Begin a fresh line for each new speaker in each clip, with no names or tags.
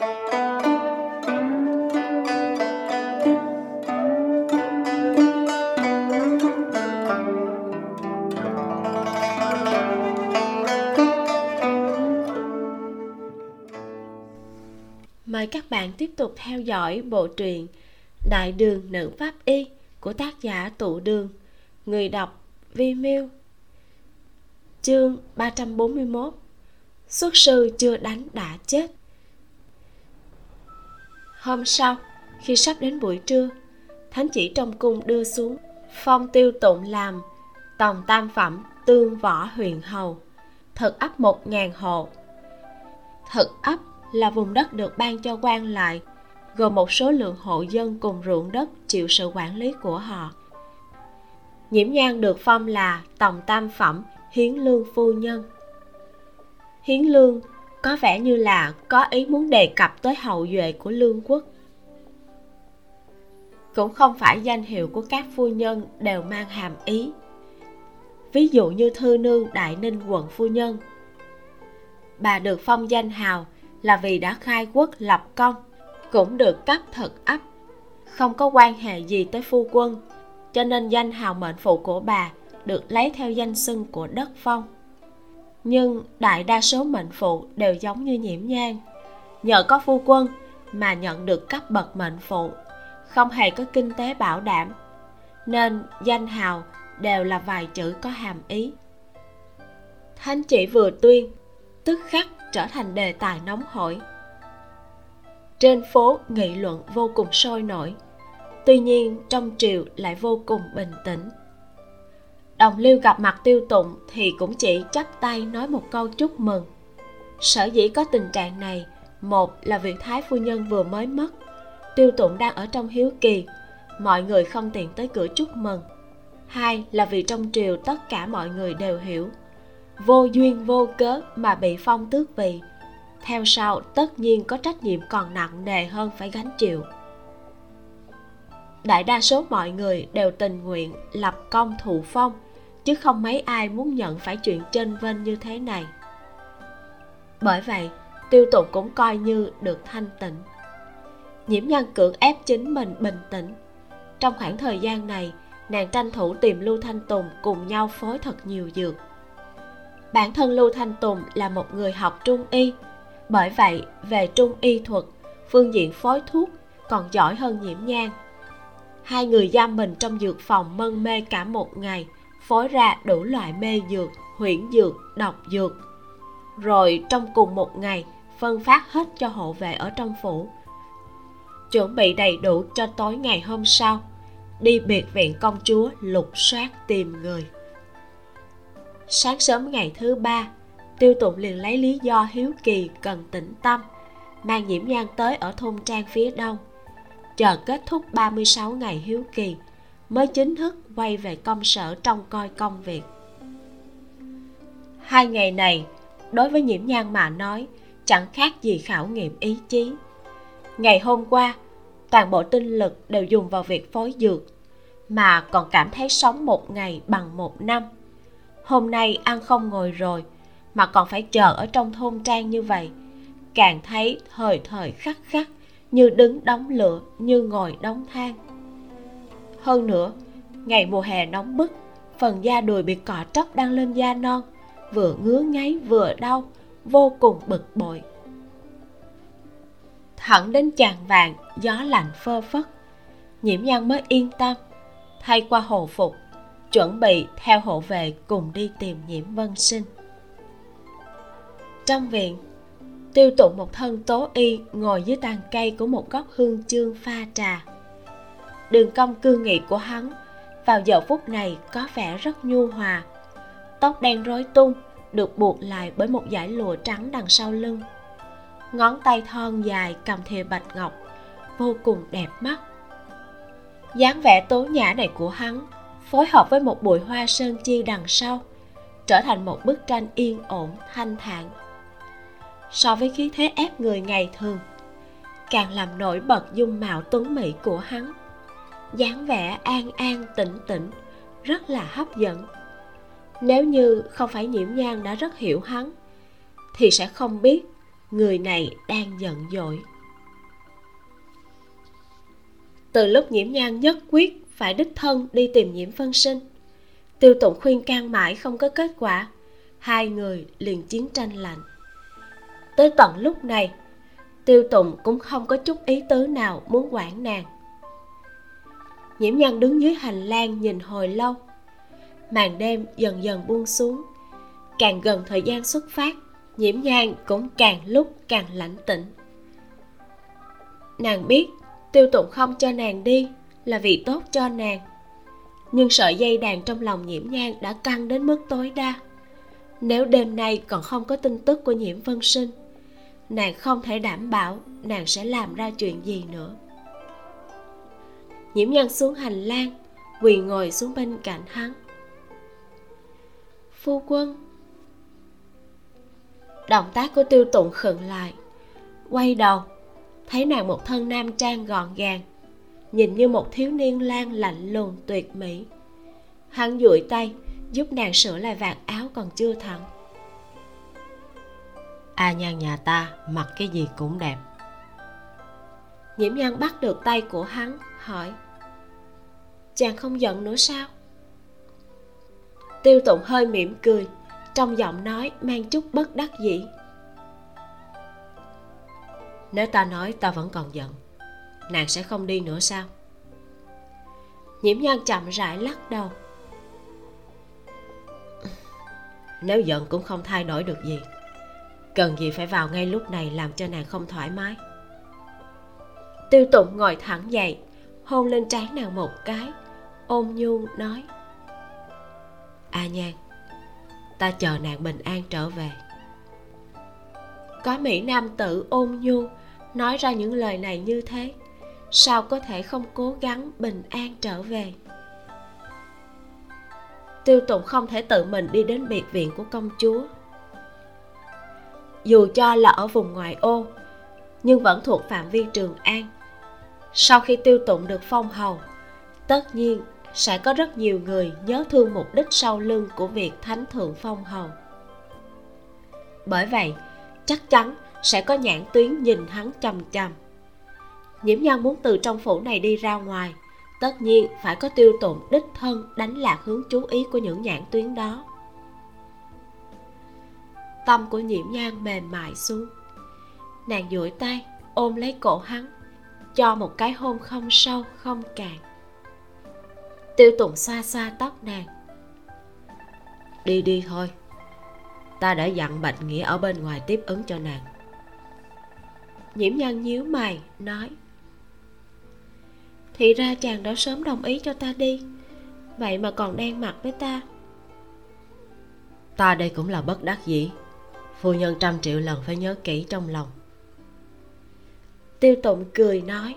Mời các bạn tiếp tục theo dõi bộ truyện Đại đường nữ pháp y của tác giả Tụ Đường, Người đọc Vi Miu Chương 341 Xuất sư chưa đánh đã chết. Hôm sau, khi sắp đến buổi trưa Thánh chỉ trong cung đưa xuống Phong tiêu tụng làm Tòng tam phẩm tương võ huyền hầu Thực ấp một ngàn hộ. Thực ấp là vùng đất được ban cho quan lại gồm một số lượng hộ dân cùng ruộng đất chịu sự quản lý của họ. Nhiễm nhan được phong là tòng tam phẩm hiến lương phu nhân. Hiến lương có vẻ như là có ý muốn đề cập tới hậu duệ của lương quốc. Cũng không phải danh hiệu của các phu nhân đều mang hàm ý. Ví dụ như thư nương, đại ninh, quận phu nhân. Bà được phong danh hào là vì đã khai quốc lập công, cũng được cấp thực ấp. Không có quan hệ gì tới phu quân, cho nên danh hào mệnh phụ của bà được lấy theo danh xưng của đất phong nhưng đại đa số mệnh phụ đều giống như nhiễm nhang. Nhờ có phu quân mà nhận được cấp bậc mệnh phụ, không hề có kinh tế bảo đảm. Nên danh hào đều là vài chữ có hàm ý. Thánh chỉ vừa tuyên, tức khắc trở thành đề tài nóng hổi. Trên phố nghị luận vô cùng sôi nổi. Tuy nhiên trong triều lại vô cùng bình tĩnh đồng lưu gặp mặt tiêu tụng thì cũng chỉ chắp tay nói một câu chúc mừng. Sở dĩ có tình trạng này, một là việc thái phu nhân vừa mới mất. Tiêu tụng đang ở trong hiếu kỳ, mọi người không tiện tới cửa chúc mừng. Hai là vì trong triều tất cả mọi người đều hiểu. Vô duyên vô cớ mà bị phong tước vị, theo sau tất nhiên có trách nhiệm còn nặng nề hơn phải gánh chịu. Đại đa số mọi người đều tình nguyện lập công thụ phong chứ không mấy ai muốn nhận phải chuyện trên vênh như thế này. Bởi vậy, tiêu tụng cũng coi như được thanh tịnh. Nhiễm nhân cưỡng ép chính mình bình tĩnh. Trong khoảng thời gian này, nàng tranh thủ tìm lưu thanh tùng cùng nhau phối thật nhiều dược. Bản thân lưu thanh tùng là một người học trung y, bởi vậy về trung y thuật, phương diện phối thuốc còn giỏi hơn nhiễm nhan hai người giam mình trong dược phòng mân mê cả một ngày phối ra đủ loại mê dược, huyễn dược, độc dược. Rồi trong cùng một ngày, phân phát hết cho hộ vệ ở trong phủ. Chuẩn bị đầy đủ cho tối ngày hôm sau, đi biệt viện công chúa lục soát tìm người. Sáng sớm ngày thứ ba, tiêu tụng liền lấy lý do hiếu kỳ cần tĩnh tâm, mang nhiễm nhan tới ở thôn trang phía đông. Chờ kết thúc 36 ngày hiếu kỳ mới chính thức quay về công sở trong coi công việc. Hai ngày này, đối với nhiễm nhan mà nói, chẳng khác gì khảo nghiệm ý chí. Ngày hôm qua, toàn bộ tinh lực đều dùng vào việc phối dược, mà còn cảm thấy sống một ngày bằng một năm. Hôm nay ăn không ngồi rồi, mà còn phải chờ ở trong thôn trang như vậy, càng thấy thời thời khắc khắc như đứng đóng lửa, như ngồi đóng than hơn nữa, ngày mùa hè nóng bức, phần da đùi bị cọ tróc đang lên da non, vừa ngứa ngáy vừa đau, vô cùng bực bội. Thẳng đến chàng vàng, gió lạnh phơ phất. Nhiễm nhan mới yên tâm, thay qua hồ phục, chuẩn bị theo hộ vệ cùng đi tìm nhiễm vân sinh. Trong viện, tiêu tụ một thân tố y ngồi dưới tàn cây của một góc hương chương pha trà đường cong cư nghị của hắn. Vào giờ phút này có vẻ rất nhu hòa. Tóc đen rối tung, được buộc lại bởi một dải lụa trắng đằng sau lưng. Ngón tay thon dài cầm thìa bạch ngọc, vô cùng đẹp mắt. Dáng vẻ tố nhã này của hắn phối hợp với một bụi hoa sơn chi đằng sau, trở thành một bức tranh yên ổn, thanh thản. So với khí thế ép người ngày thường, càng làm nổi bật dung mạo tuấn mỹ của hắn dáng vẻ an an, tĩnh tĩnh, rất là hấp dẫn. Nếu như không phải nhiễm nhan đã rất hiểu hắn, thì sẽ không biết người này đang giận dỗi. Từ lúc nhiễm nhan nhất quyết phải đích thân đi tìm nhiễm phân sinh, tiêu tụng khuyên can mãi không có kết quả, hai người liền chiến tranh lạnh. Tới tận lúc này, tiêu tụng cũng không có chút ý tứ nào muốn quản nàng nhiễm nhan đứng dưới hành lang nhìn hồi lâu. Màn đêm dần dần buông xuống. Càng gần thời gian xuất phát, nhiễm nhan cũng càng lúc càng lãnh tĩnh. Nàng biết tiêu tụng không cho nàng đi là vì tốt cho nàng. Nhưng sợi dây đàn trong lòng nhiễm nhan đã căng đến mức tối đa. Nếu đêm nay còn không có tin tức của nhiễm vân sinh, nàng không thể đảm bảo nàng sẽ làm ra chuyện gì nữa nhiễm nhan xuống hành lang quỳ ngồi xuống bên cạnh hắn. Phu quân. Động tác của tiêu tụng khựng lại quay đầu thấy nàng một thân nam trang gọn gàng nhìn như một thiếu niên lang lạnh lùng tuyệt mỹ. Hắn duỗi tay giúp nàng sửa lại vạt áo còn chưa thẳng. A nhan nhà ta mặc cái gì cũng đẹp. Nhiễm nhan bắt được tay của hắn hỏi, chàng không giận nữa sao? Tiêu tụng hơi mỉm cười, trong giọng nói mang chút bất đắc dĩ. Nếu ta nói ta vẫn còn giận, nàng sẽ không đi nữa sao? Nhiễm nhan chậm rãi lắc đầu. Nếu giận cũng không thay đổi được gì, cần gì phải vào ngay lúc này làm cho nàng không thoải mái. Tiêu tụng ngồi thẳng dậy hôn lên trán nàng một cái ôm nhu nói, a à nhan ta chờ nàng bình an trở về. Có mỹ nam tử ôn nhu nói ra những lời này như thế, sao có thể không cố gắng bình an trở về? Tiêu tụng không thể tự mình đi đến biệt viện của công chúa. Dù cho là ở vùng ngoại ô, nhưng vẫn thuộc phạm vi trường an sau khi tiêu tụng được phong hầu, tất nhiên sẽ có rất nhiều người nhớ thương mục đích sau lưng của việc thánh thượng phong hầu. Bởi vậy, chắc chắn sẽ có nhãn tuyến nhìn hắn chằm chằm nhiễm nhan muốn từ trong phủ này đi ra ngoài, tất nhiên phải có tiêu tụng đích thân đánh lạc hướng chú ý của những nhãn tuyến đó. Tâm của nhiễm nhan mềm mại xuống. Nàng duỗi tay ôm lấy cổ hắn cho một cái hôn không sâu, không cạn. Tiêu tụng xoa xoa tóc nàng. Đi đi thôi. Ta đã dặn bạch nghĩa ở bên ngoài tiếp ứng cho nàng. Nhiễm nhân nhíu mày, nói. Thì ra chàng đã sớm đồng ý cho ta đi. Vậy mà còn đang mặt với ta. Ta đây cũng là bất đắc dĩ. Phu nhân trăm triệu lần phải nhớ kỹ trong lòng tiêu tụng cười nói.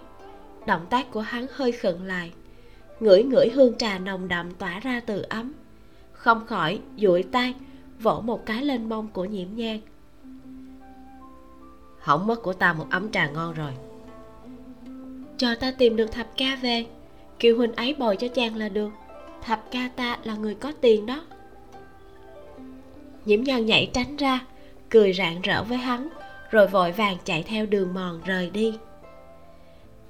Động tác của hắn hơi khựng lại. Ngửi ngửi hương trà nồng đậm tỏa ra từ ấm. Không khỏi duỗi tay, vỗ một cái lên mông của nhiễm nhang hỏng mất của ta một ấm trà ngon rồi. Chờ ta tìm được thập ca về. Kiều huynh ấy bồi cho chàng là được. Thập ca ta là người có tiền đó. Nhiễm nhan nhảy tránh ra, cười rạng rỡ với hắn rồi vội vàng chạy theo đường mòn rời đi.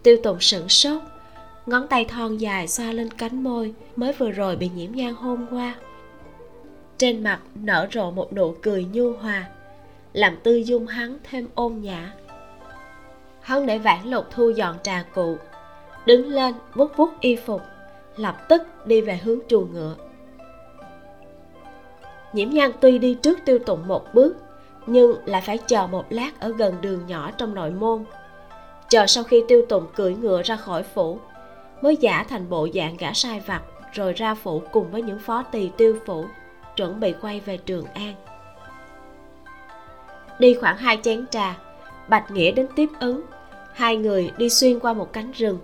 Tiêu tụng sửng sốt, ngón tay thon dài xoa lên cánh môi mới vừa rồi bị nhiễm nhan hôn qua. Trên mặt nở rộ một nụ cười nhu hòa, làm tư dung hắn thêm ôn nhã. Hắn để vãn lục thu dọn trà cụ, đứng lên vuốt vuốt y phục, lập tức đi về hướng chuồng ngựa. Nhiễm nhan tuy đi trước tiêu tụng một bước nhưng lại phải chờ một lát ở gần đường nhỏ trong nội môn. Chờ sau khi tiêu tùng cưỡi ngựa ra khỏi phủ, mới giả thành bộ dạng gã sai vặt, rồi ra phủ cùng với những phó tỳ tiêu phủ, chuẩn bị quay về trường an. Đi khoảng hai chén trà, bạch nghĩa đến tiếp ứng. Hai người đi xuyên qua một cánh rừng.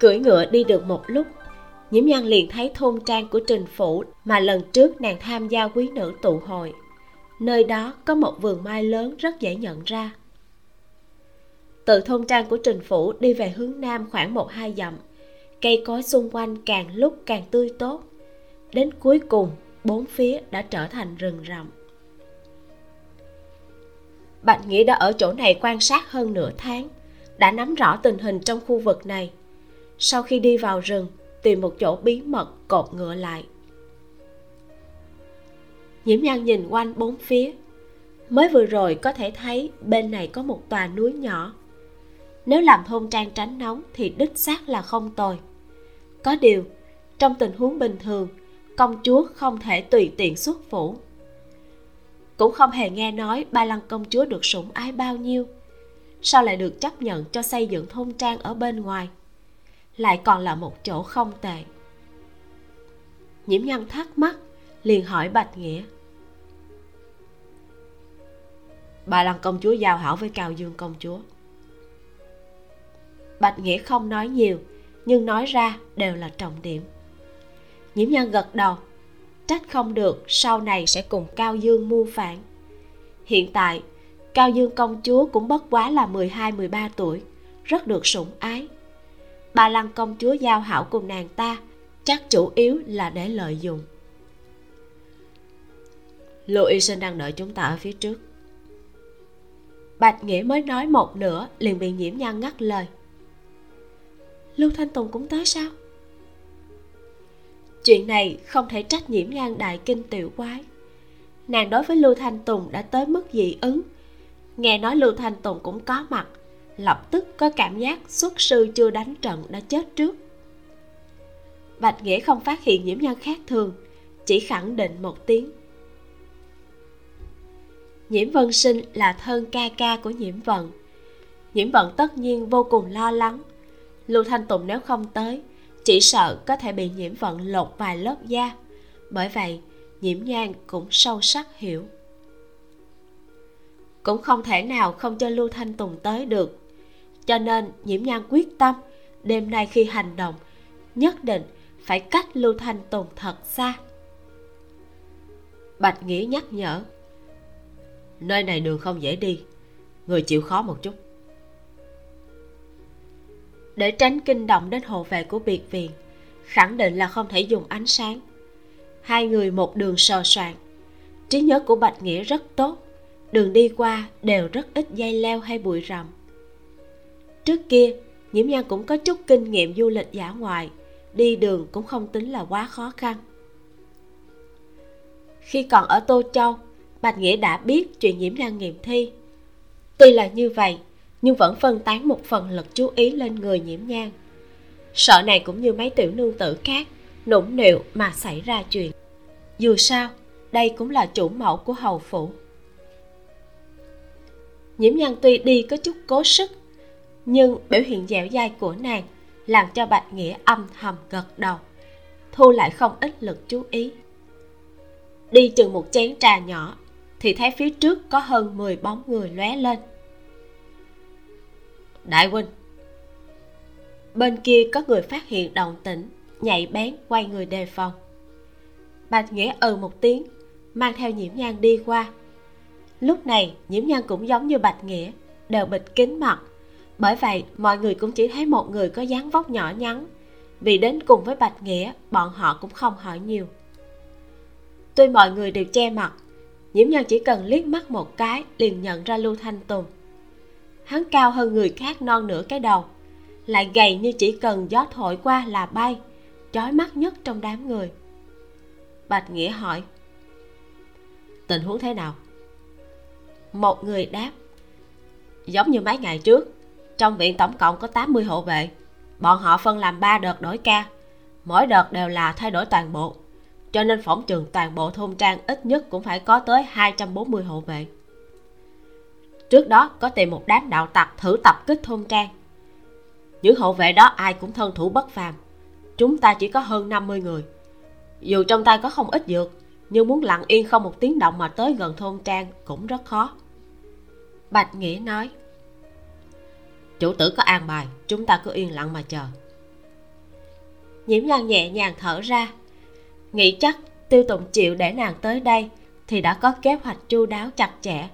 Cưỡi ngựa đi được một lúc, nhiễm nhan liền thấy thôn trang của trình phủ mà lần trước nàng tham gia quý nữ tụ hội nơi đó có một vườn mai lớn rất dễ nhận ra. Từ thôn trang của trình phủ đi về hướng nam khoảng một hai dặm, cây cối xung quanh càng lúc càng tươi tốt. Đến cuối cùng, bốn phía đã trở thành rừng rậm. Bạch nghĩa đã ở chỗ này quan sát hơn nửa tháng, đã nắm rõ tình hình trong khu vực này. Sau khi đi vào rừng, tìm một chỗ bí mật cột ngựa lại nhiễm nhan nhìn quanh bốn phía. Mới vừa rồi có thể thấy bên này có một tòa núi nhỏ. Nếu làm thôn trang tránh nóng thì đích xác là không tồi. Có điều, trong tình huống bình thường, công chúa không thể tùy tiện xuất phủ. Cũng không hề nghe nói ba lăng công chúa được sủng ái bao nhiêu. Sao lại được chấp nhận cho xây dựng thôn trang ở bên ngoài? Lại còn là một chỗ không tệ. Nhiễm nhân thắc mắc, liền hỏi bạch nghĩa. Bà lăng công chúa giao hảo với cao dương công chúa. Bạch nghĩa không nói nhiều, nhưng nói ra đều là trọng điểm. Nhiễm nhân gật đầu, trách không được, sau này sẽ cùng cao dương mưu phản. Hiện tại, cao dương công chúa cũng bất quá là 12-13 tuổi, rất được sủng ái. Bà lăng công chúa giao hảo cùng nàng ta, chắc chủ yếu là để lợi dụng. Lưu y sinh đang đợi chúng ta ở phía trước bạch nghĩa mới nói một nửa, liền bị nhiễm nhan ngắt lời. Lưu thanh tùng cũng tới sao? Chuyện này không thể trách nhiễm nhan đại kinh tiểu quái. Nàng đối với lưu thanh tùng đã tới mức dị ứng. Nghe nói lưu thanh tùng cũng có mặt, lập tức có cảm giác xuất sư chưa đánh trận đã chết trước. Bạch nghĩa không phát hiện nhiễm nhan khác thường, chỉ khẳng định một tiếng nhiễm vân sinh là thân ca ca của nhiễm vận. Nhiễm vận tất nhiên vô cùng lo lắng. Lưu thanh tùng nếu không tới, chỉ sợ có thể bị nhiễm vận lột vài lớp da. Bởi vậy, nhiễm nhan cũng sâu sắc hiểu. Cũng không thể nào không cho lưu thanh tùng tới được. Cho nên nhiễm nhan quyết tâm, đêm nay khi hành động, nhất định phải cách lưu thanh tùng thật xa. Bạch nghĩa nhắc nhở nơi này đường không dễ đi. Người chịu khó một chút. Để tránh kinh động đến hộ vệ của biệt viện, khẳng định là không thể dùng ánh sáng. Hai người một đường sờ soạn. Trí nhớ của bạch nghĩa rất tốt. Đường đi qua đều rất ít dây leo hay bụi rậm. Trước kia, nhiễm nhan cũng có chút kinh nghiệm du lịch giả ngoại. Đi đường cũng không tính là quá khó khăn. Khi còn ở tô châu bạch nghĩa đã biết chuyện nhiễm nhan nghiệm thi. Tuy là như vậy, nhưng vẫn phân tán một phần lực chú ý lên người nhiễm nhan. Sợ này cũng như mấy tiểu nương tử khác, nũng nịu mà xảy ra chuyện. Dù sao, đây cũng là chủ mẫu của hầu phủ. Nhiễm nhan tuy đi có chút cố sức, nhưng biểu hiện dẻo dai của nàng làm cho bạch nghĩa âm thầm gật đầu, thu lại không ít lực chú ý. Đi chừng một chén trà nhỏ thì thấy phía trước có hơn 10 bóng người lóe lên. Đại huynh! Bên kia có người phát hiện động tĩnh nhạy bén quay người đề phòng. Bạch nghĩa ừ một tiếng, mang theo nhiễm nhan đi qua. Lúc này, nhiễm nhan cũng giống như bạch nghĩa, đều bịt kín mặt. Bởi vậy, mọi người cũng chỉ thấy một người có dáng vóc nhỏ nhắn. Vì đến cùng với bạch nghĩa, bọn họ cũng không hỏi nhiều. Tuy mọi người đều che mặt nhiễm nhân chỉ cần liếc mắt một cái, liền nhận ra lưu thanh tùng. Hắn cao hơn người khác non nửa cái đầu, lại gầy như chỉ cần gió thổi qua là bay, chói mắt nhất trong đám người. Bạch nghĩa hỏi, tình huống thế nào? Một người đáp, giống như mấy ngày trước, trong viện tổng cộng có 80 hộ vệ. Bọn họ phân làm ba đợt đổi ca, mỗi đợt đều là thay đổi toàn bộ cho nên phỏng trường toàn bộ thôn trang ít nhất cũng phải có tới 240 hộ vệ. Trước đó, có tìm một đám đạo tặc thử tập kích thôn trang. Những hộ vệ đó ai cũng thân thủ bất phàm. Chúng ta chỉ có hơn 50 người. Dù trong tay có không ít dược, nhưng muốn lặng yên không một tiếng động mà tới gần thôn trang cũng rất khó. Bạch nghĩa nói, chủ tử có an bài, chúng ta cứ yên lặng mà chờ. Nhiễm nhan nhẹ nhàng thở ra nghĩ chắc, tiêu tụng chịu để nàng tới đây thì đã có kế hoạch chu đáo chặt chẽ.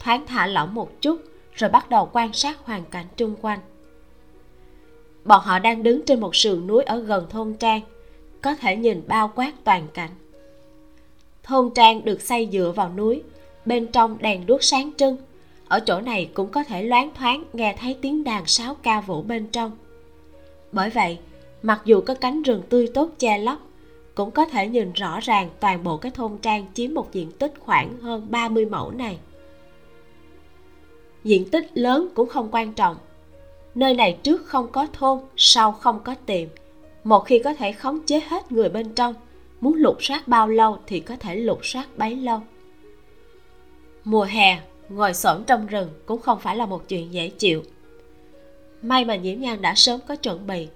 Thoáng thả lỏng một chút, rồi bắt đầu quan sát hoàn cảnh chung quanh. Bọn họ đang đứng trên một sườn núi ở gần thôn trang, có thể nhìn bao quát toàn cảnh. Thôn trang được xây dựa vào núi, bên trong đèn đuốc sáng trưng. Ở chỗ này cũng có thể loáng thoáng nghe thấy tiếng đàn sáo ca vũ bên trong. Bởi vậy, mặc dù có cánh rừng tươi tốt che lấp cũng có thể nhìn rõ ràng toàn bộ cái thôn trang chiếm một diện tích khoảng hơn 30 mẫu này. Diện tích lớn cũng không quan trọng. Nơi này trước không có thôn, sau không có tiệm. Một khi có thể khống chế hết người bên trong, muốn lục soát bao lâu thì có thể lục soát bấy lâu. Mùa hè, ngồi xổm trong rừng cũng không phải là một chuyện dễ chịu. May mà nhiễm nhan đã sớm có chuẩn bị,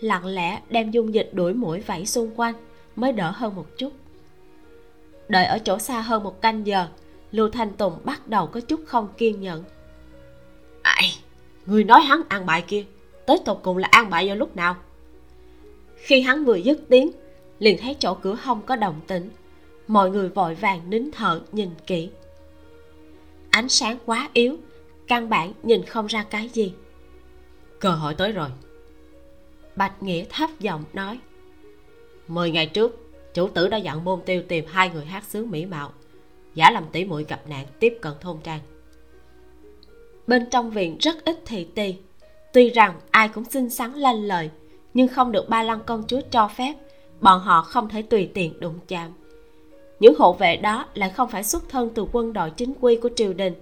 lặng lẽ đem dung dịch đuổi mũi vẫy xung quanh mới đỡ hơn một chút. Đợi ở chỗ xa hơn một canh giờ, lưu thanh tùng bắt đầu có chút không kiên nhẫn. Ai, người nói hắn ăn bại kia, tới tột cùng là ăn bại vào lúc nào? Khi hắn vừa dứt tiếng, liền thấy chỗ cửa hông có động tĩnh. Mọi người vội vàng nín thở nhìn kỹ. Ánh sáng quá yếu, căn bản nhìn không ra cái gì. Cơ hội tới rồi. Bạch nghĩa thấp giọng nói mười ngày trước, chủ tử đã dặn môn tiêu tìm hai người hát sướng mỹ mạo. Giả làm tỷ muội gặp nạn, tiếp cận thôn trang. Bên trong viện rất ít thị tỳ. Tuy rằng ai cũng xinh xắn lanh lợi, nhưng không được ba lăng công chúa cho phép. Bọn họ không thể tùy tiện đụng chạm. Những hộ vệ đó lại không phải xuất thân từ quân đội chính quy của triều đình.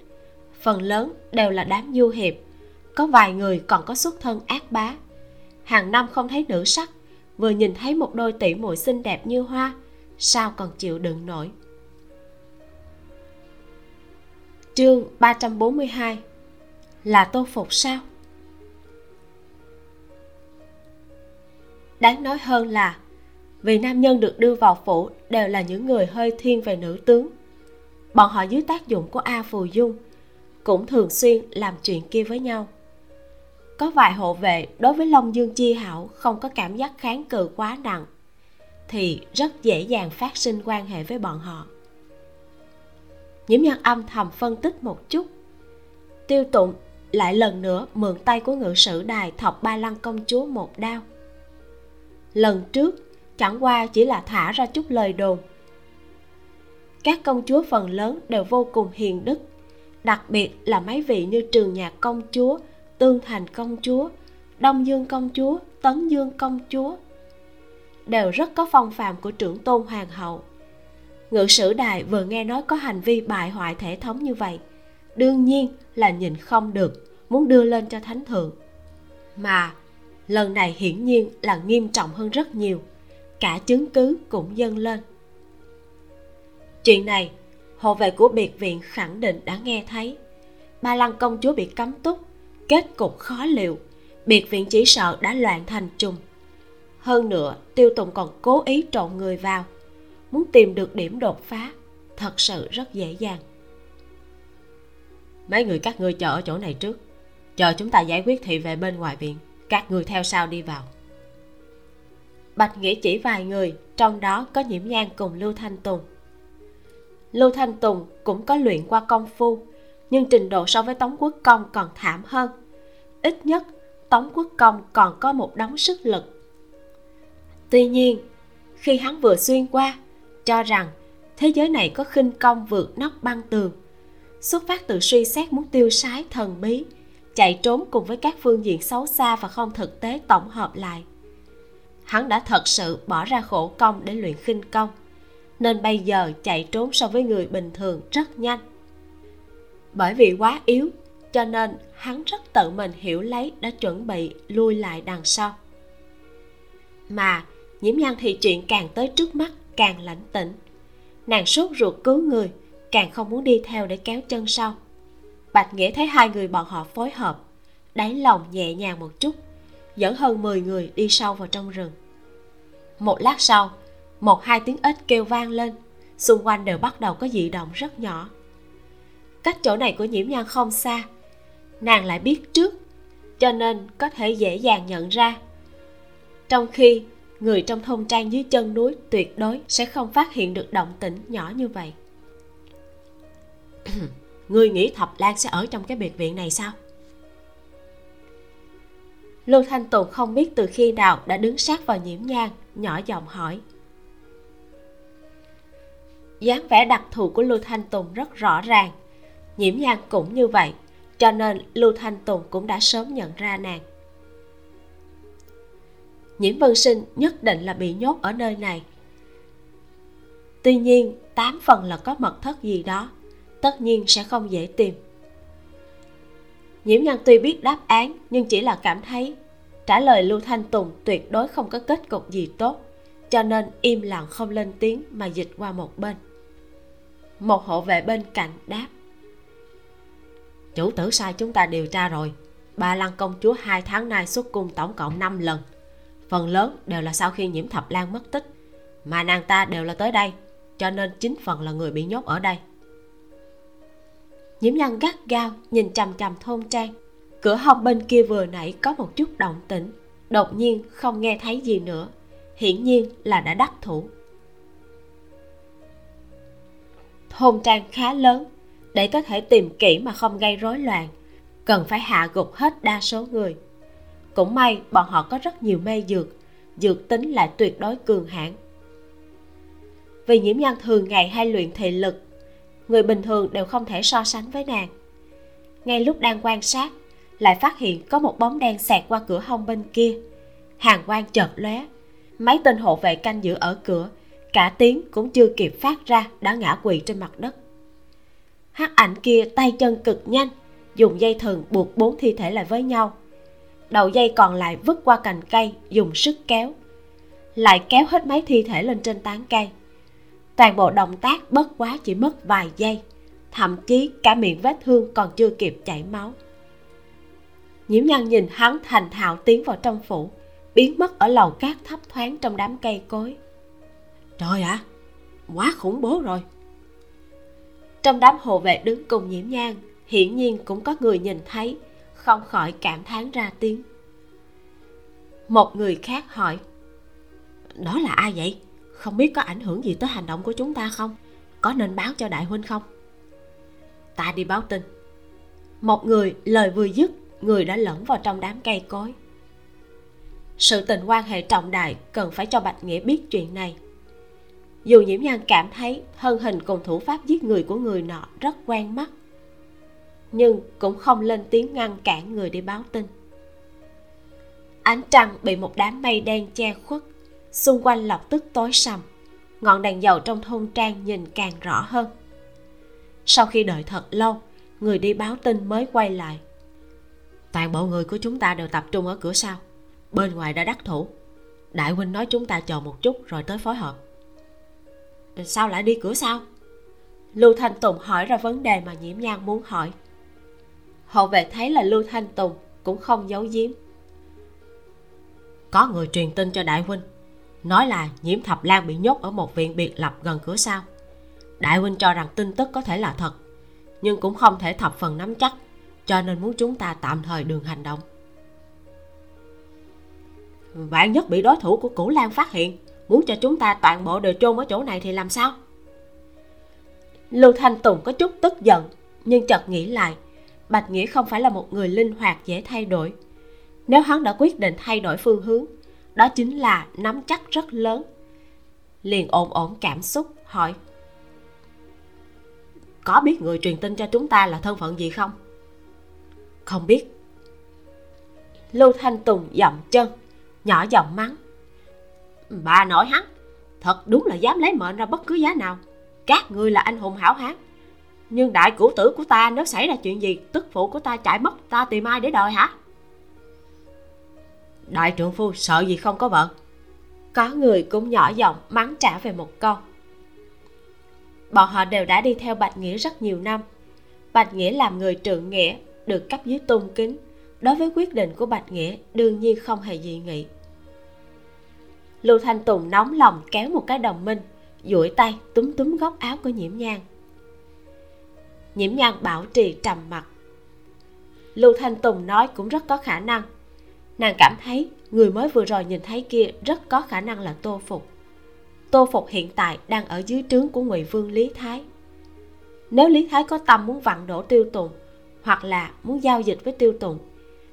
Phần lớn đều là đám du hiệp. Có vài người còn có xuất thân ác bá. Hàng năm không thấy nữ sắc vừa nhìn thấy một đôi tỷ muội xinh đẹp như hoa, sao còn chịu đựng nổi. Chương 342 là tô phục sao? Đáng nói hơn là, vì nam nhân được đưa vào phủ đều là những người hơi thiên về nữ tướng. Bọn họ dưới tác dụng của a phù dung cũng thường xuyên làm chuyện kia với nhau có vài hộ vệ đối với long dương chi hảo không có cảm giác kháng cự quá nặng, thì rất dễ dàng phát sinh quan hệ với bọn họ. Nhiễm nhân âm thầm phân tích một chút. Tiêu tụng lại lần nữa mượn tay của ngự sử đài thọc ba lăng công chúa một đao. Lần trước, chẳng qua chỉ là thả ra chút lời đồn. Các công chúa phần lớn đều vô cùng hiền đức, đặc biệt là mấy vị như trường nhạc công chúa tương thành công chúa, đông dương công chúa, tấn dương công chúa đều rất có phong phạm của trưởng tôn hoàng hậu. Ngự sử đài vừa nghe nói có hành vi bại hoại thể thống như vậy, đương nhiên là nhìn không được, muốn đưa lên cho thánh thượng. Mà lần này hiển nhiên là nghiêm trọng hơn rất nhiều, cả chứng cứ cũng dâng lên. Chuyện này, hộ vệ của biệt viện khẳng định đã nghe thấy. Ba lăng công chúa bị cấm túc kết cục khó liệu biệt viện chỉ sợ đã loạn thành trùng hơn nữa tiêu tùng còn cố ý trộn người vào muốn tìm được điểm đột phá thật sự rất dễ dàng. Mấy người các ngươi chờ ở chỗ này trước chờ chúng ta giải quyết thị về bên ngoài viện các người theo sau đi vào. Bạch nghĩa chỉ vài người trong đó có nhiễm nhan cùng lưu thanh tùng. Lưu thanh tùng cũng có luyện qua công phu nhưng trình độ so với tống quốc công còn thảm hơn. Ít nhất, tống quốc công còn có một đống sức lực. Tuy nhiên, khi hắn vừa xuyên qua, cho rằng thế giới này có khinh công vượt nóc băng tường, xuất phát từ suy xét muốn tiêu sái thần bí, chạy trốn cùng với các phương diện xấu xa và không thực tế tổng hợp lại, hắn đã thật sự bỏ ra khổ công để luyện khinh công. Nên bây giờ chạy trốn so với người bình thường rất nhanh bởi vì quá yếu, cho nên hắn rất tự mình hiểu lấy đã chuẩn bị lui lại đằng sau. Mà nhiễm nhan thì chuyện càng tới trước mắt càng lãnh tĩnh. Nàng sốt ruột cứu người, càng không muốn đi theo để kéo chân sau. Bạch nghĩa thấy hai người bọn họ phối hợp, đáy lòng nhẹ nhàng một chút, dẫn hơn 10 người đi sâu vào trong rừng. Một lát sau, một hai tiếng ếch kêu vang lên, xung quanh đều bắt đầu có dị động rất nhỏ cách chỗ này của nhiễm nhan không xa. Nàng lại biết trước, cho nên có thể dễ dàng nhận ra. Trong khi người trong thôn trang dưới chân núi tuyệt đối sẽ không phát hiện được động tĩnh nhỏ như vậy. Ngươi nghĩ thập lan sẽ ở trong cái biệt viện này sao? Lưu thanh tùng không biết từ khi nào đã đứng sát vào nhiễm nhang nhỏ giọng hỏi. Dáng vẻ đặc thù của lưu thanh tùng rất rõ ràng nhiễm nhan cũng như vậy, cho nên lưu thanh tùng cũng đã sớm nhận ra nàng. Nhiễm vân sinh nhất định là bị nhốt ở nơi này. Tuy nhiên, tám phần là có mật thất gì đó, tất nhiên sẽ không dễ tìm. Nhiễm nhan tuy biết đáp án, nhưng chỉ là cảm thấy trả lời lưu thanh tùng tuyệt đối không có kết cục gì tốt, cho nên im lặng không lên tiếng mà dịch qua một bên. Một hộ vệ bên cạnh đáp chủ tử sai chúng ta điều tra rồi. Ba lăng công chúa hai tháng nay xuất cung tổng cộng 5 lần. Phần lớn đều là sau khi nhiễm thập lan mất tích. Mà nàng ta đều là tới đây, cho nên chính phần là người bị nhốt ở đây. Nhiễm nhân gắt gao nhìn chằm chằm thôn trang. Cửa hông bên kia vừa nãy có một chút động tĩnh, đột nhiên không nghe thấy gì nữa. Hiển nhiên là đã đắc thủ. Thôn trang khá lớn để có thể tìm kỹ mà không gây rối loạn. Cần phải hạ gục hết đa số người. Cũng may, bọn họ có rất nhiều mê dược. Dược tính lại tuyệt đối cường hãn. Vì nhiễm nhân thường ngày hay luyện thị lực, người bình thường đều không thể so sánh với nàng. Ngay lúc đang quan sát, lại phát hiện có một bóng đen xẹt qua cửa hông bên kia. Hàng quan chợt lóe. Mấy tên hộ vệ canh giữ ở cửa, cả tiếng cũng chưa kịp phát ra đã ngã quỵ trên mặt đất hắc ảnh kia tay chân cực nhanh dùng dây thừng buộc bốn thi thể lại với nhau. Đầu dây còn lại vứt qua cành cây dùng sức kéo. Lại kéo hết mấy thi thể lên trên tán cây. Toàn bộ động tác bất quá chỉ mất vài giây thậm chí cả miệng vết thương còn chưa kịp chảy máu. Nhiễm nhân nhìn hắn thành thạo tiến vào trong phủ biến mất ở lầu cát thấp thoáng trong đám cây cối. Trời ạ à, quá khủng bố rồi trong đám hộ vệ đứng cùng nhiễm nhang, hiển nhiên cũng có người nhìn thấy, không khỏi cảm thán ra tiếng. Một người khác hỏi, đó là ai vậy? Không biết có ảnh hưởng gì tới hành động của chúng ta không? Có nên báo cho đại huynh không? Ta đi báo tin. Một người lời vừa dứt, người đã lẫn vào trong đám cây cối. Sự tình quan hệ trọng đại cần phải cho bạch nghĩa biết chuyện này dù nhiễm nhan cảm thấy thân hình cùng thủ pháp giết người của người nọ rất quen mắt, nhưng cũng không lên tiếng ngăn cản người đi báo tin. Ánh trăng bị một đám mây đen che khuất, xung quanh lập tức tối sầm, ngọn đèn dầu trong thôn trang nhìn càng rõ hơn. Sau khi đợi thật lâu, người đi báo tin mới quay lại. Toàn bộ người của chúng ta đều tập trung ở cửa sau, bên ngoài đã đắc thủ. Đại huynh nói chúng ta chờ một chút rồi tới phối hợp sao lại đi cửa sau? Lưu thanh tùng hỏi ra vấn đề mà nhiễm nhan muốn hỏi. Hậu vệ thấy là lưu thanh tùng cũng không giấu giếm. Có người truyền tin cho đại huynh, nói là nhiễm thập lan bị nhốt ở một viện biệt lập gần cửa sau. Đại huynh cho rằng tin tức có thể là thật, nhưng cũng không thể thập phần nắm chắc, cho nên muốn chúng ta tạm thời đường hành động. Vạn nhất bị đối thủ của cửu lan phát hiện muốn cho chúng ta toàn bộ đều chôn ở chỗ này thì làm sao? Lưu thanh tùng có chút tức giận, nhưng chợt nghĩ lại, bạch nghĩa không phải là một người linh hoạt dễ thay đổi. Nếu hắn đã quyết định thay đổi phương hướng, đó chính là nắm chắc rất lớn. Liền ổn ổn cảm xúc, hỏi, có biết người truyền tin cho chúng ta là thân phận gì không? Không biết. Lưu thanh tùng dậm chân, nhỏ giọng mắng bà nội hắn. Thật đúng là dám lấy mệnh ra bất cứ giá nào. Các ngươi là anh hùng hảo hán. Nhưng đại cửu tử của ta nếu xảy ra chuyện gì, tức phụ của ta chạy mất, ta tìm ai để đòi hả? Đại trượng phu, sợ gì không có vợ? Có người cũng nhỏ giọng mắng trả về một câu. Bọn họ đều đã đi theo bạch nghĩa rất nhiều năm. Bạch nghĩa làm người trượng nghĩa, được cấp dưới tôn kính. Đối với quyết định của bạch nghĩa, đương nhiên không hề dị nghị lưu thanh tùng nóng lòng kéo một cái đồng minh, duỗi tay túm túm góc áo của nhiễm nhang nhiễm nhang bảo trì trầm mặt lưu thanh tùng nói cũng rất có khả năng. Nàng cảm thấy người mới vừa rồi nhìn thấy kia rất có khả năng là tô phục. Tô phục hiện tại đang ở dưới trướng của ngụy vương lý thái. Nếu lý thái có tâm muốn vặn đổ tiêu tùng hoặc là muốn giao dịch với tiêu tùng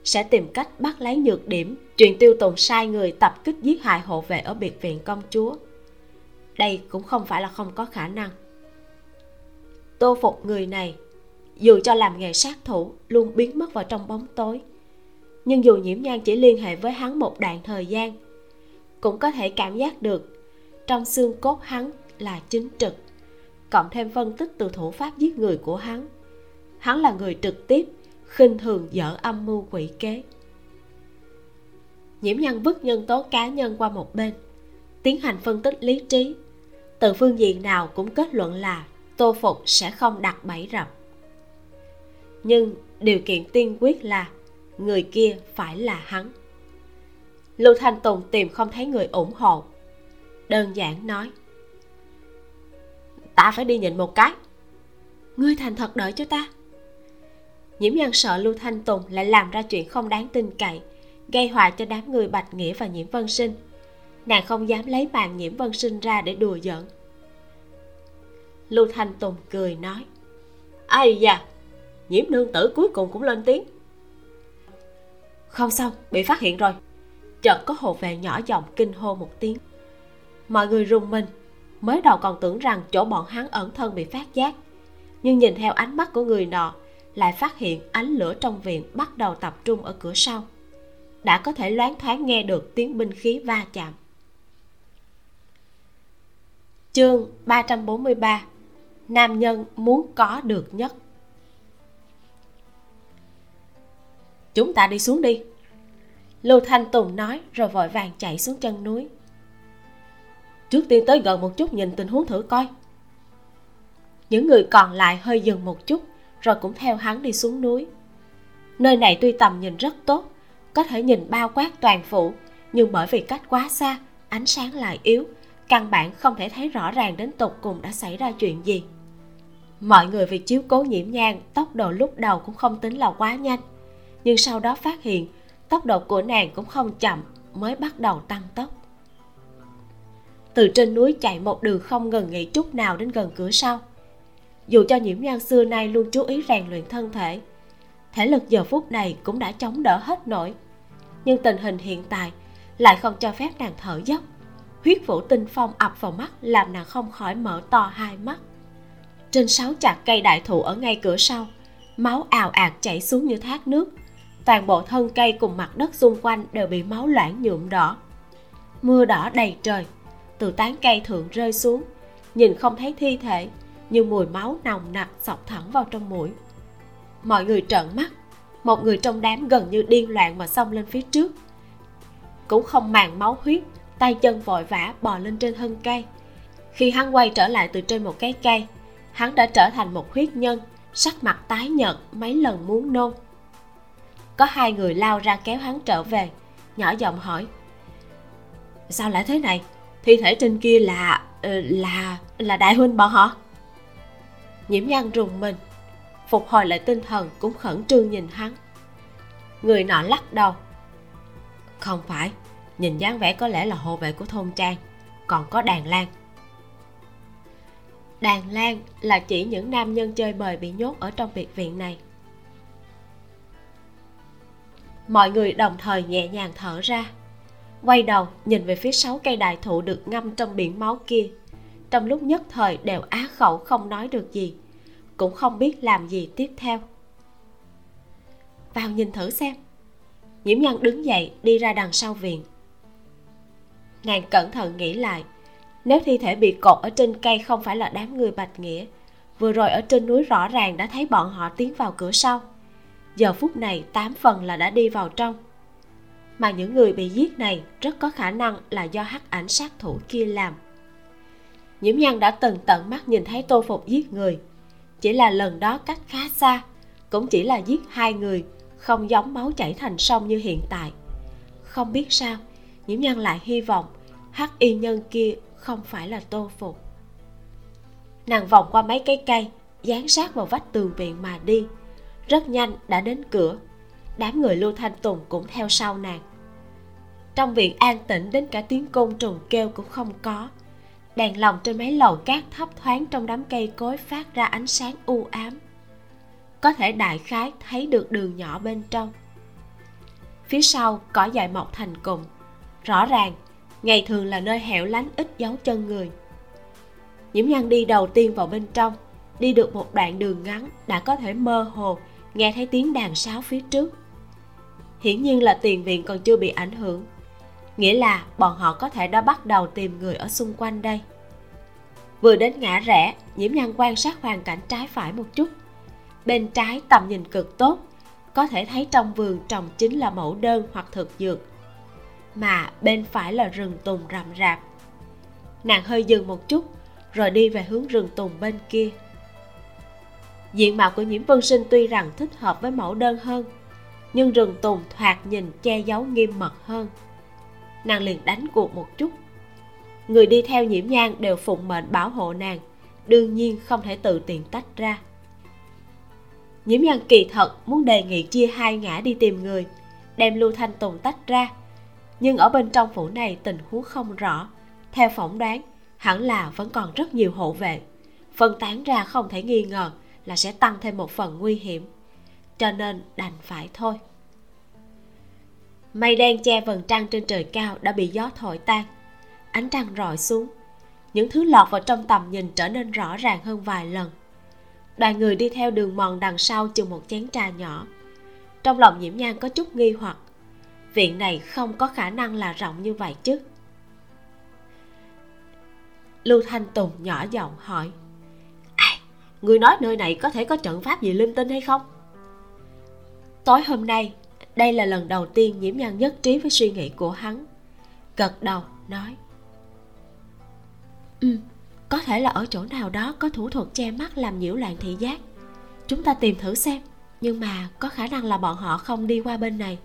sẽ tìm cách bắt lấy nhược điểm chuyện tiêu tùng sai người tập kích giết hại hộ vệ ở biệt viện công chúa. Đây cũng không phải là không có khả năng. Tô phục người này, dù cho làm nghề sát thủ, luôn biến mất vào trong bóng tối. Nhưng dù nhiễm nhan chỉ liên hệ với hắn một đoạn thời gian, cũng có thể cảm giác được trong xương cốt hắn là chính trực, cộng thêm phân tích từ thủ pháp giết người của hắn. Hắn là người trực tiếp khinh thường dở âm mưu quỷ kế. Nhiễm nhân vứt nhân tố cá nhân qua một bên, tiến hành phân tích lý trí. Từ phương diện nào cũng kết luận là tô phục sẽ không đặt bẫy rập. Nhưng điều kiện tiên quyết là người kia phải là hắn. Lưu thanh tùng tìm không thấy người ủng hộ, đơn giản nói, ta phải đi nhìn một cái. Ngươi thành thật đợi cho ta nhiễm nhân sợ lưu thanh tùng lại làm ra chuyện không đáng tin cậy, gây họa cho đám người bạch nghĩa và nhiễm vân sinh. Nàng không dám lấy bàn nhiễm vân sinh ra để đùa giỡn. Lưu thanh tùng cười nói, ai da, nhiễm nương tử cuối cùng cũng lên tiếng. Không xong, bị phát hiện rồi. Chợt có hộ vệ nhỏ giọng kinh hô một tiếng. Mọi người rùng mình, mới đầu còn tưởng rằng chỗ bọn hắn ẩn thân bị phát giác, nhưng nhìn theo ánh mắt của người nọ lại phát hiện ánh lửa trong viện bắt đầu tập trung ở cửa sau. Đã có thể loáng thoáng nghe được tiếng binh khí va chạm. Chương 343 nam nhân muốn có được nhất. Chúng ta đi xuống đi. Lưu thanh tùng nói rồi vội vàng chạy xuống chân núi. Trước tiên tới gần một chút nhìn tình huống thử coi. Những người còn lại hơi dừng một chút rồi cũng theo hắn đi xuống núi. Nơi này tuy tầm nhìn rất tốt, có thể nhìn bao quát toàn phủ, nhưng bởi vì cách quá xa, ánh sáng lại yếu, căn bản không thể thấy rõ ràng đến tục cùng đã xảy ra chuyện gì. Mọi người vì chiếu cố nhiễm nhang, tốc độ lúc đầu cũng không tính là quá nhanh, nhưng sau đó phát hiện, tốc độ của nàng cũng không chậm, mới bắt đầu tăng tốc. Từ trên núi chạy một đường không ngừng nghỉ chút nào đến gần cửa sau dù cho nhiễm nhan xưa nay luôn chú ý rèn luyện thân thể thể lực giờ phút này cũng đã chống đỡ hết nổi. Nhưng tình hình hiện tại lại không cho phép nàng thở dốc. Huyết vũ tinh phong ập vào mắt làm nàng không khỏi mở to hai mắt. Trên sáu chặt cây đại thụ ở ngay cửa sau, máu ào ạt chảy xuống như thác nước. Toàn bộ thân cây cùng mặt đất xung quanh đều bị máu loãng nhuộm đỏ. Mưa đỏ đầy trời, từ tán cây thượng rơi xuống, nhìn không thấy thi thể nhưng mùi máu nồng nặc sọc thẳng vào trong mũi. Mọi người trợn mắt, một người trong đám gần như điên loạn mà xông lên phía trước. Cũng không màng máu huyết, tay chân vội vã bò lên trên thân cây. Khi hắn quay trở lại từ trên một cái cây, hắn đã trở thành một huyết nhân, sắc mặt tái nhợt mấy lần muốn nôn. Có hai người lao ra kéo hắn trở về, nhỏ giọng hỏi, sao lại thế này? Thi thể trên kia là ờ, là là đại huynh bọn họ? Nhiễm nhan rùng mình. Phục hồi lại tinh thần cũng khẩn trương nhìn hắn. Người nọ lắc đầu. Không phải, nhìn dáng vẻ có lẽ là hộ vệ của thôn trang, còn có đàn lan. Đàn lan là chỉ những nam nhân chơi bời bị nhốt ở trong biệt viện này. Mọi người đồng thời nhẹ nhàng thở ra, quay đầu nhìn về phía sáu cây đại thụ được ngâm trong biển máu kia trong lúc nhất thời đều á khẩu không nói được gì, cũng không biết làm gì tiếp theo. Vào nhìn thử xem. Nhiễm nhân đứng dậy đi ra đằng sau viện. Nàng cẩn thận nghĩ lại, nếu thi thể bị cột ở trên cây không phải là đám người bạch nghĩa, vừa rồi ở trên núi rõ ràng đã thấy bọn họ tiến vào cửa sau. Giờ phút này tám phần là đã đi vào trong. Mà những người bị giết này rất có khả năng là do hắc ảnh sát thủ kia làm nhiễm nhân đã từng tận mắt nhìn thấy tô phục giết người. Chỉ là lần đó cách khá xa, cũng chỉ là giết hai người, không giống máu chảy thành sông như hiện tại. Không biết sao, nhiễm nhân lại hy vọng hắc y nhân kia không phải là tô phục. Nàng vòng qua mấy cái cây, dán sát vào vách tường viện mà đi. Rất nhanh đã đến cửa. Đám người lưu thanh tùng cũng theo sau nàng. Trong viện an tĩnh đến cả tiếng côn trùng kêu cũng không có đèn lồng trên mấy lầu cát thấp thoáng trong đám cây cối phát ra ánh sáng u ám. Có thể đại khái thấy được đường nhỏ bên trong. Phía sau cỏ dại mọc thành cụm rõ ràng, ngày thường là nơi hẻo lánh ít dấu chân người. Nhiễm nhân đi đầu tiên vào bên trong, đi được một đoạn đường ngắn đã có thể mơ hồ, nghe thấy tiếng đàn sáo phía trước. Hiển nhiên là tiền viện còn chưa bị ảnh hưởng nghĩa là bọn họ có thể đã bắt đầu tìm người ở xung quanh đây. Vừa đến ngã rẽ nhiễm nhan quan sát hoàn cảnh trái phải một chút. Bên trái tầm nhìn cực tốt, có thể thấy trong vườn trồng chính là mẫu đơn hoặc thực dược. Mà bên phải là rừng tùng rậm rạp. Nàng hơi dừng một chút, rồi đi về hướng rừng tùng bên kia. Diện mạo của nhiễm vân sinh tuy rằng thích hợp với mẫu đơn hơn, nhưng rừng tùng thoạt nhìn che giấu nghiêm mật hơn nàng liền đánh cuộc một chút. Người đi theo nhiễm nhang đều phụng mệnh bảo hộ nàng, đương nhiên không thể tự tiện tách ra. Nhiễm nhang kỳ thật muốn đề nghị chia hai ngã đi tìm người, đem lưu thanh tùng tách ra. Nhưng ở bên trong phủ này tình huống không rõ. Theo phỏng đoán, hẳn là vẫn còn rất nhiều hộ vệ. Phân tán ra không thể nghi ngờ là sẽ tăng thêm một phần nguy hiểm. Cho nên đành phải thôi mây đen che vầng trăng trên trời cao đã bị gió thổi tan. Ánh trăng rọi xuống. Những thứ lọt vào trong tầm nhìn trở nên rõ ràng hơn vài lần. Đoàn người đi theo đường mòn đằng sau chừng một chén trà nhỏ. Trong lòng nhiễm nhan có chút nghi hoặc. Viện này không có khả năng là rộng như vậy chứ. Lưu thanh tùng nhỏ giọng hỏi à, người nói nơi này có thể có trận pháp gì linh tinh hay không? Tối hôm nay đây là lần đầu tiên nhiễm nhan nhất trí với suy nghĩ của hắn. Gật đầu, nói. Ừ có thể là ở chỗ nào đó có thủ thuật che mắt làm nhiễu loạn thị giác. Chúng ta tìm thử xem, nhưng mà có khả năng là bọn họ không đi qua bên này.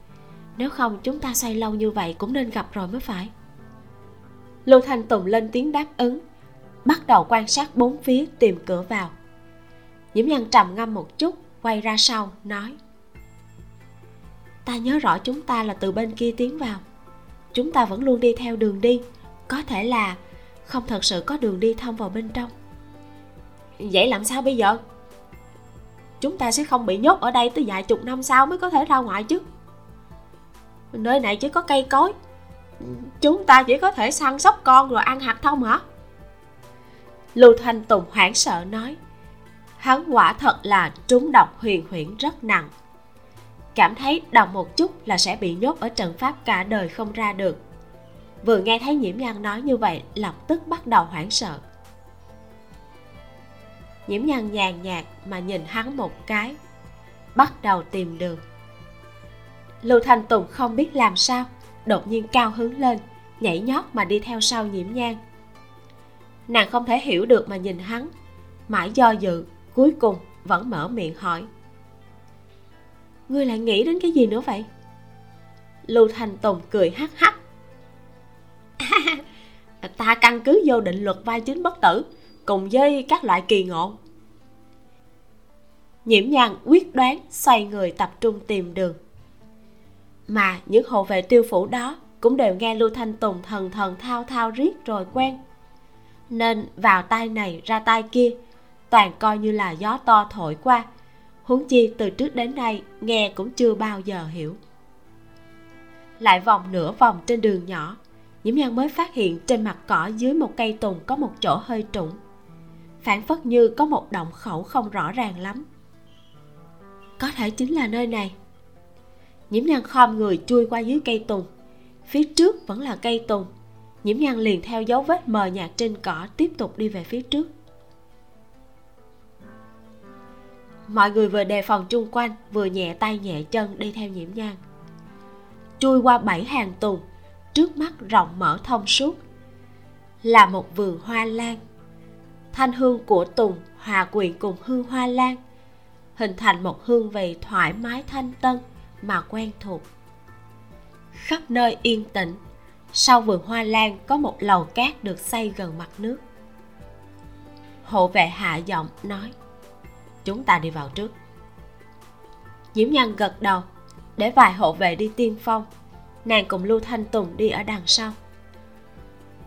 Nếu không, chúng ta xoay lâu như vậy cũng nên gặp rồi mới phải. Lưu thanh tùng lên tiếng đáp ứng, bắt đầu quan sát bốn phía tìm cửa vào. Nhiễm nhân trầm ngâm một chút, quay ra sau, nói ta nhớ rõ chúng ta là từ bên kia tiến vào. Chúng ta vẫn luôn đi theo đường đi, có thể là không thật sự có đường đi thông vào bên trong. Vậy làm sao bây giờ? Chúng ta sẽ không bị nhốt ở đây tới vài chục năm sau mới có thể ra ngoài chứ. Nơi này chỉ có cây cối. Chúng ta chỉ có thể săn sóc con rồi ăn hạt thông hả? Lưu thanh tùng hoảng sợ nói. Hắn quả thật là trúng độc huyền huyễn rất nặng cảm thấy động một chút là sẽ bị nhốt ở trận pháp cả đời không ra được. Vừa nghe thấy nhiễm nhan nói như vậy, lập tức bắt đầu hoảng sợ. Nhiễm nhan nhàn nhạt mà nhìn hắn một cái, bắt đầu tìm đường. Lưu thanh tùng không biết làm sao, đột nhiên cao hứng lên, nhảy nhót mà đi theo sau nhiễm nhan. Nàng không thể hiểu được mà nhìn hắn, mãi do dự, cuối cùng vẫn mở miệng hỏi ngươi lại nghĩ đến cái gì nữa vậy? Lưu thanh tùng cười hắc hắc. Ta căn cứ vô định luật vai chính bất tử, cùng với các loại kỳ ngộ. Nhiễm nhàn quyết đoán xoay người tập trung tìm đường. Mà những hộ vệ tiêu phủ đó cũng đều nghe lưu thanh tùng thần thần thao thao riết rồi quen. Nên vào tay này ra tay kia, toàn coi như là gió to thổi qua huống chi từ trước đến nay nghe cũng chưa bao giờ hiểu. Lại vòng nửa vòng trên đường nhỏ, nhiễm nhan mới phát hiện trên mặt cỏ dưới một cây tùng có một chỗ hơi trũng phản phất như có một động khẩu không rõ ràng lắm. Có thể chính là nơi này. Nhiễm nhan khom người chui qua dưới cây tùng. Phía trước vẫn là cây tùng. Nhiễm nhan liền theo dấu vết mờ nhạt trên cỏ tiếp tục đi về phía trước. Mọi người vừa đề phòng chung quanh, vừa nhẹ tay nhẹ chân đi theo nhiễm nhan. Chui qua bảy hàng tùng, trước mắt rộng mở thông suốt. Là một vườn hoa lan. Thanh hương của tùng, hòa quyện cùng hương hoa lan, hình thành một hương vị thoải mái thanh tân mà quen thuộc. Khắp nơi yên tĩnh, sau vườn hoa lan có một lầu cát được xây gần mặt nước. Hộ vệ hạ giọng nói chúng ta đi vào trước. Diễm nhân gật đầu, để vài hộ vệ đi tiên phong. Nàng cùng lưu thanh tùng đi ở đằng sau.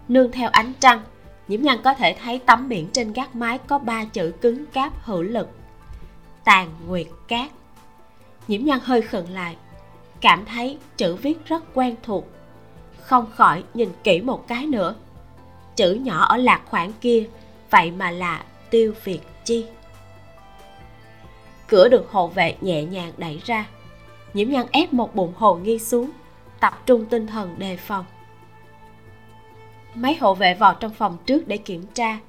Nương theo ánh trăng nhiễm nhân có thể thấy tấm biển trên gác mái có ba chữ cứng cáp hữu lực, tàn nguyệt cát. Nhiễm nhân hơi khựng lại, cảm thấy chữ viết rất quen thuộc. Không khỏi nhìn kỹ một cái nữa. Chữ nhỏ ở lạc khoảng kia, vậy mà là tiêu việt chi cửa được hộ vệ nhẹ nhàng đẩy ra. Nhiễm nhan ép một bụng hồ nghi xuống, tập trung tinh thần đề phòng. Mấy hộ vệ vào trong phòng trước để kiểm tra.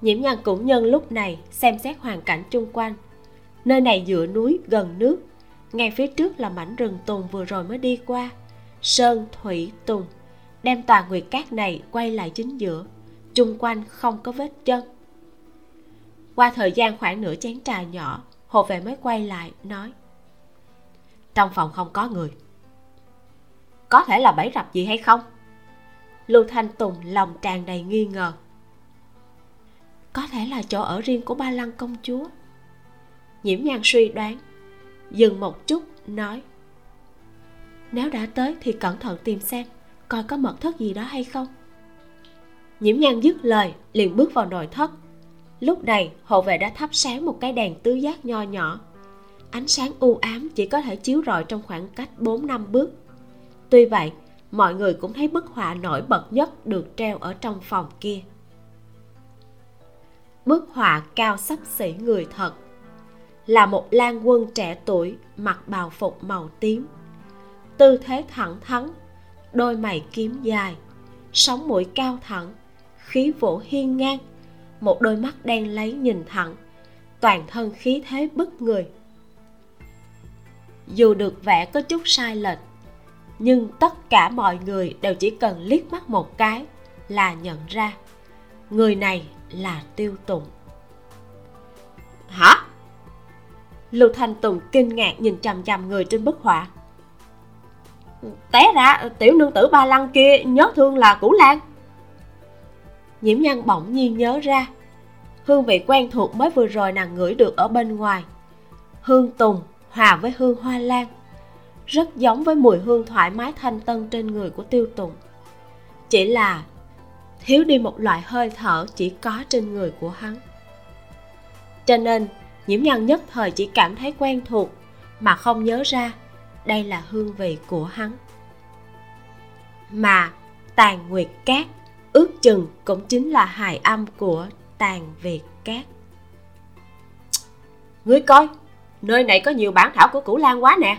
Nhiễm nhan cũng nhân lúc này xem xét hoàn cảnh chung quanh. Nơi này dựa núi, gần nước. Ngay phía trước là mảnh rừng tùng vừa rồi mới đi qua. Sơn, thủy, tùng. Đem tòa nguyệt cát này quay lại chính giữa. Chung quanh không có vết chân. Qua thời gian khoảng nửa chén trà nhỏ hộ vệ mới quay lại, nói, trong phòng không có người. Có thể là bẫy rập gì hay không? Lưu thanh tùng lòng tràn đầy nghi ngờ. Có thể là chỗ ở riêng của ba lăng công chúa. Nhiễm nhan suy đoán, dừng một chút, nói, nếu đã tới thì cẩn thận tìm xem, coi có mật thất gì đó hay không. Nhiễm nhan dứt lời, liền bước vào nội thất lúc này hộ vệ đã thắp sáng một cái đèn tứ giác nho nhỏ. Ánh sáng u ám chỉ có thể chiếu rọi trong khoảng cách 4 năm bước. Tuy vậy, mọi người cũng thấy bức họa nổi bật nhất được treo ở trong phòng kia. Bức họa cao sắp xỉ người thật. Là một lan quân trẻ tuổi, mặc bào phục màu tím. Tư thế thẳng thắn, đôi mày kiếm dài sống mũi cao thẳng, khí vũ hiên ngang một đôi mắt đen lấy nhìn thẳng. Toàn thân khí thế bức người. Dù được vẽ có chút sai lệch nhưng tất cả mọi người đều chỉ cần liếc mắt một cái là nhận ra người này là tiêu tụng hả? Lưu thanh tùng kinh ngạc nhìn chằm chằm người trên bức họa. Té ra tiểu nương tử ba lăng kia nhớ thương là củ lan nhiễm nhân bỗng nhiên nhớ ra. Hương vị quen thuộc mới vừa rồi nàng ngửi được ở bên ngoài. Hương tùng hòa với hương hoa lan, rất giống với mùi hương thoải mái thanh tân trên người của tiêu tùng. Chỉ là thiếu đi một loại hơi thở chỉ có trên người của hắn. Cho nên, nhiễm nhân nhất thời chỉ cảm thấy quen thuộc, mà không nhớ ra đây là hương vị của hắn. Mà tàn nguyệt cát ước chừng cũng chính là hài âm của tàn việt cát. Ngươi coi, nơi này có nhiều bản thảo của cửu lan quá nè.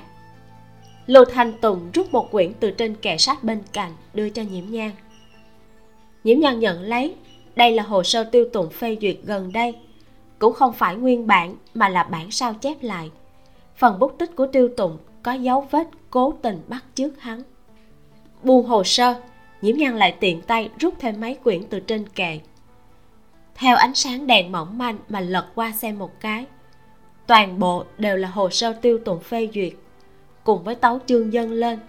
Lưu thanh tùng rút một quyển từ trên kệ sách bên cạnh đưa cho nhiễm nhan. Nhiễm nhan nhận lấy, đây là hồ sơ tiêu tụng phê duyệt gần đây. Cũng không phải nguyên bản, mà là bản sao chép lại. Phần bút tích của tiêu tụng có dấu vết cố tình bắt chước hắn. Buông hồ sơ nhiễm nhan lại tiện tay rút thêm mấy quyển từ trên kệ. Theo ánh sáng đèn mỏng manh mà lật qua xem một cái, toàn bộ đều là hồ sơ tiêu tụng phê duyệt, cùng với tấu chương dân lên.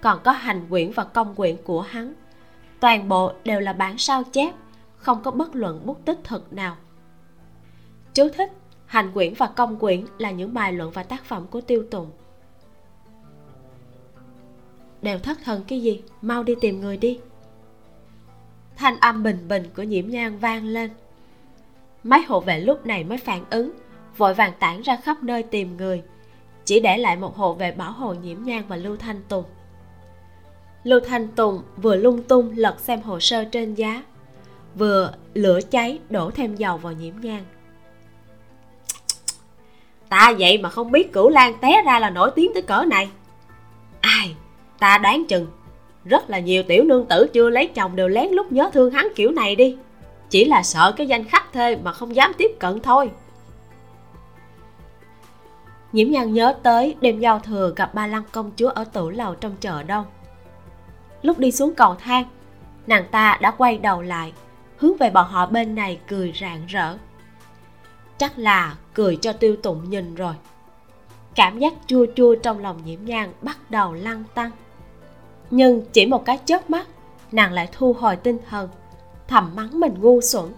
Còn có hành quyển và công quyển của hắn, toàn bộ đều là bản sao chép, không có bất luận bút tích thực nào. Chú thích, hành quyển và công quyển là những bài luận và tác phẩm của tiêu tùng đều thất thần cái gì? Mau đi tìm người đi. Thanh âm bình bình của nhiễm nhang vang lên. Mấy hộ vệ lúc này mới phản ứng, vội vàng tản ra khắp nơi tìm người, chỉ để lại một hộ vệ bảo hộ nhiễm nhang và lưu thanh tùng. Lưu thanh tùng vừa lung tung lật xem hồ sơ trên giá, vừa lửa cháy đổ thêm dầu vào nhiễm nhang ta vậy mà không biết cửu lan té ra là nổi tiếng tới cỡ này. Ai? Ta đoán chừng, rất là nhiều tiểu nương tử chưa lấy chồng đều lén lút nhớ thương hắn kiểu này đi. Chỉ là sợ cái danh khách thê mà không dám tiếp cận thôi. Nhiễm nhan nhớ tới đêm giao thừa gặp ba lăng công chúa ở tủ lầu trong chợ đông. Lúc đi xuống cầu thang, nàng ta đã quay đầu lại, hướng về bọn họ bên này cười rạng rỡ. Chắc là cười cho tiêu tụng nhìn rồi. Cảm giác chua chua trong lòng nhiễm nhan bắt đầu lăn tăng nhưng chỉ một cái chớp mắt, nàng lại thu hồi tinh thần, thầm mắng mình ngu xuẩn.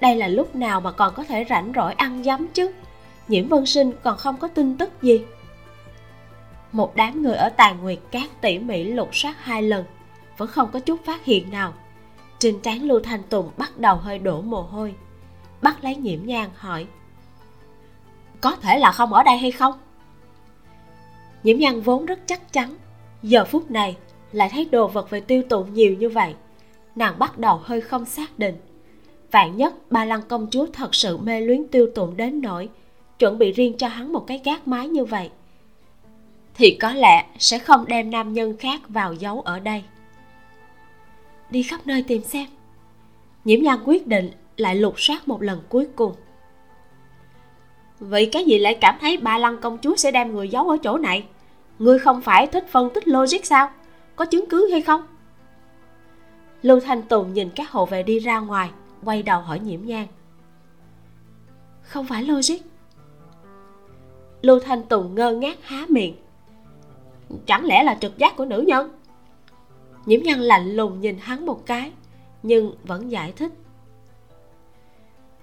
Đây là lúc nào mà còn có thể rảnh rỗi ăn dấm chứ? Nhiễm vân sinh còn không có tin tức gì. Một đám người ở tàn nguyệt cát tỉ mỉ lục soát hai lần, vẫn không có chút phát hiện nào. Trên trán lưu thanh tùng bắt đầu hơi đổ mồ hôi. Bắt lấy nhiễm nhang hỏi, có thể là không ở đây hay không? Nhiễm nhang vốn rất chắc chắn, giờ phút này lại thấy đồ vật về tiêu tụ nhiều như vậy. Nàng bắt đầu hơi không xác định. Vạn nhất ba lăng công chúa thật sự mê luyến tiêu tụng đến nỗi chuẩn bị riêng cho hắn một cái gác mái như vậy, thì có lẽ sẽ không đem nam nhân khác vào giấu ở đây. Đi khắp nơi tìm xem. Nhiễm nhan quyết định lại lục soát một lần cuối cùng. Vậy cái gì lại cảm thấy ba lăng công chúa sẽ đem người giấu ở chỗ này? Ngươi không phải thích phân tích logic sao? Có chứng cứ hay không? Lưu thanh tùng nhìn các hộ vệ đi ra ngoài, quay đầu hỏi nhiễm nhan. Không phải logic. Lưu thanh tùng ngơ ngác há miệng. Chẳng lẽ là trực giác của nữ nhân? Nhiễm nhan lạnh lùng nhìn hắn một cái, nhưng vẫn giải thích.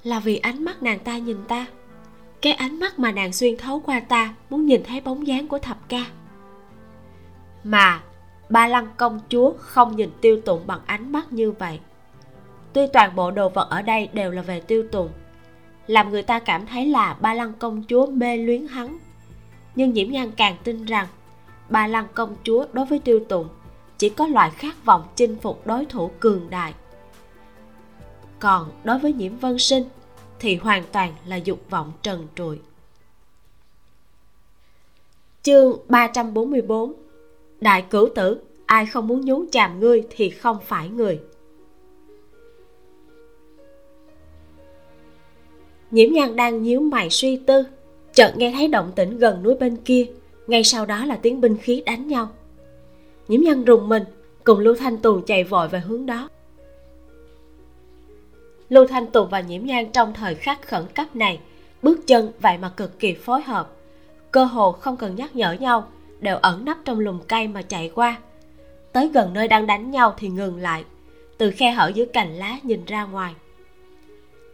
Là vì ánh mắt nàng ta nhìn ta. Cái ánh mắt mà nàng xuyên thấu qua ta, muốn nhìn thấy bóng dáng của thập ca. Mà ba lăng công chúa không nhìn tiêu tụng bằng ánh mắt như vậy. Tuy toàn bộ đồ vật ở đây đều là về tiêu tụng, làm người ta cảm thấy là ba lăng công chúa mê luyến hắn. Nhưng nhiễm nhan càng tin rằng, ba lăng công chúa đối với tiêu tụng chỉ có loại khát vọng chinh phục đối thủ cường đại. Còn đối với nhiễm vân sinh thì hoàn toàn là dục vọng trần trụi. Chương 344 Đại cửu tử, Ai không muốn nhúng chàm ngươi thì không phải người. Nhiễm nhan đang nhíu mày suy tư, chợt nghe thấy động tĩnh gần núi bên kia, ngay sau đó là tiếng binh khí đánh nhau. Nhiễm nhan rùng mình, cùng lưu thanh tùng chạy vội về hướng đó. Lưu thanh tùng và nhiễm nhan trong thời khắc khẩn cấp này, bước chân vậy mà cực kỳ phối hợp. Cơ hồ không cần nhắc nhở nhau đều ẩn nấp trong lùm cây mà chạy qua. Tới gần nơi đang đánh nhau thì ngừng lại, từ khe hở dưới cành lá nhìn ra ngoài.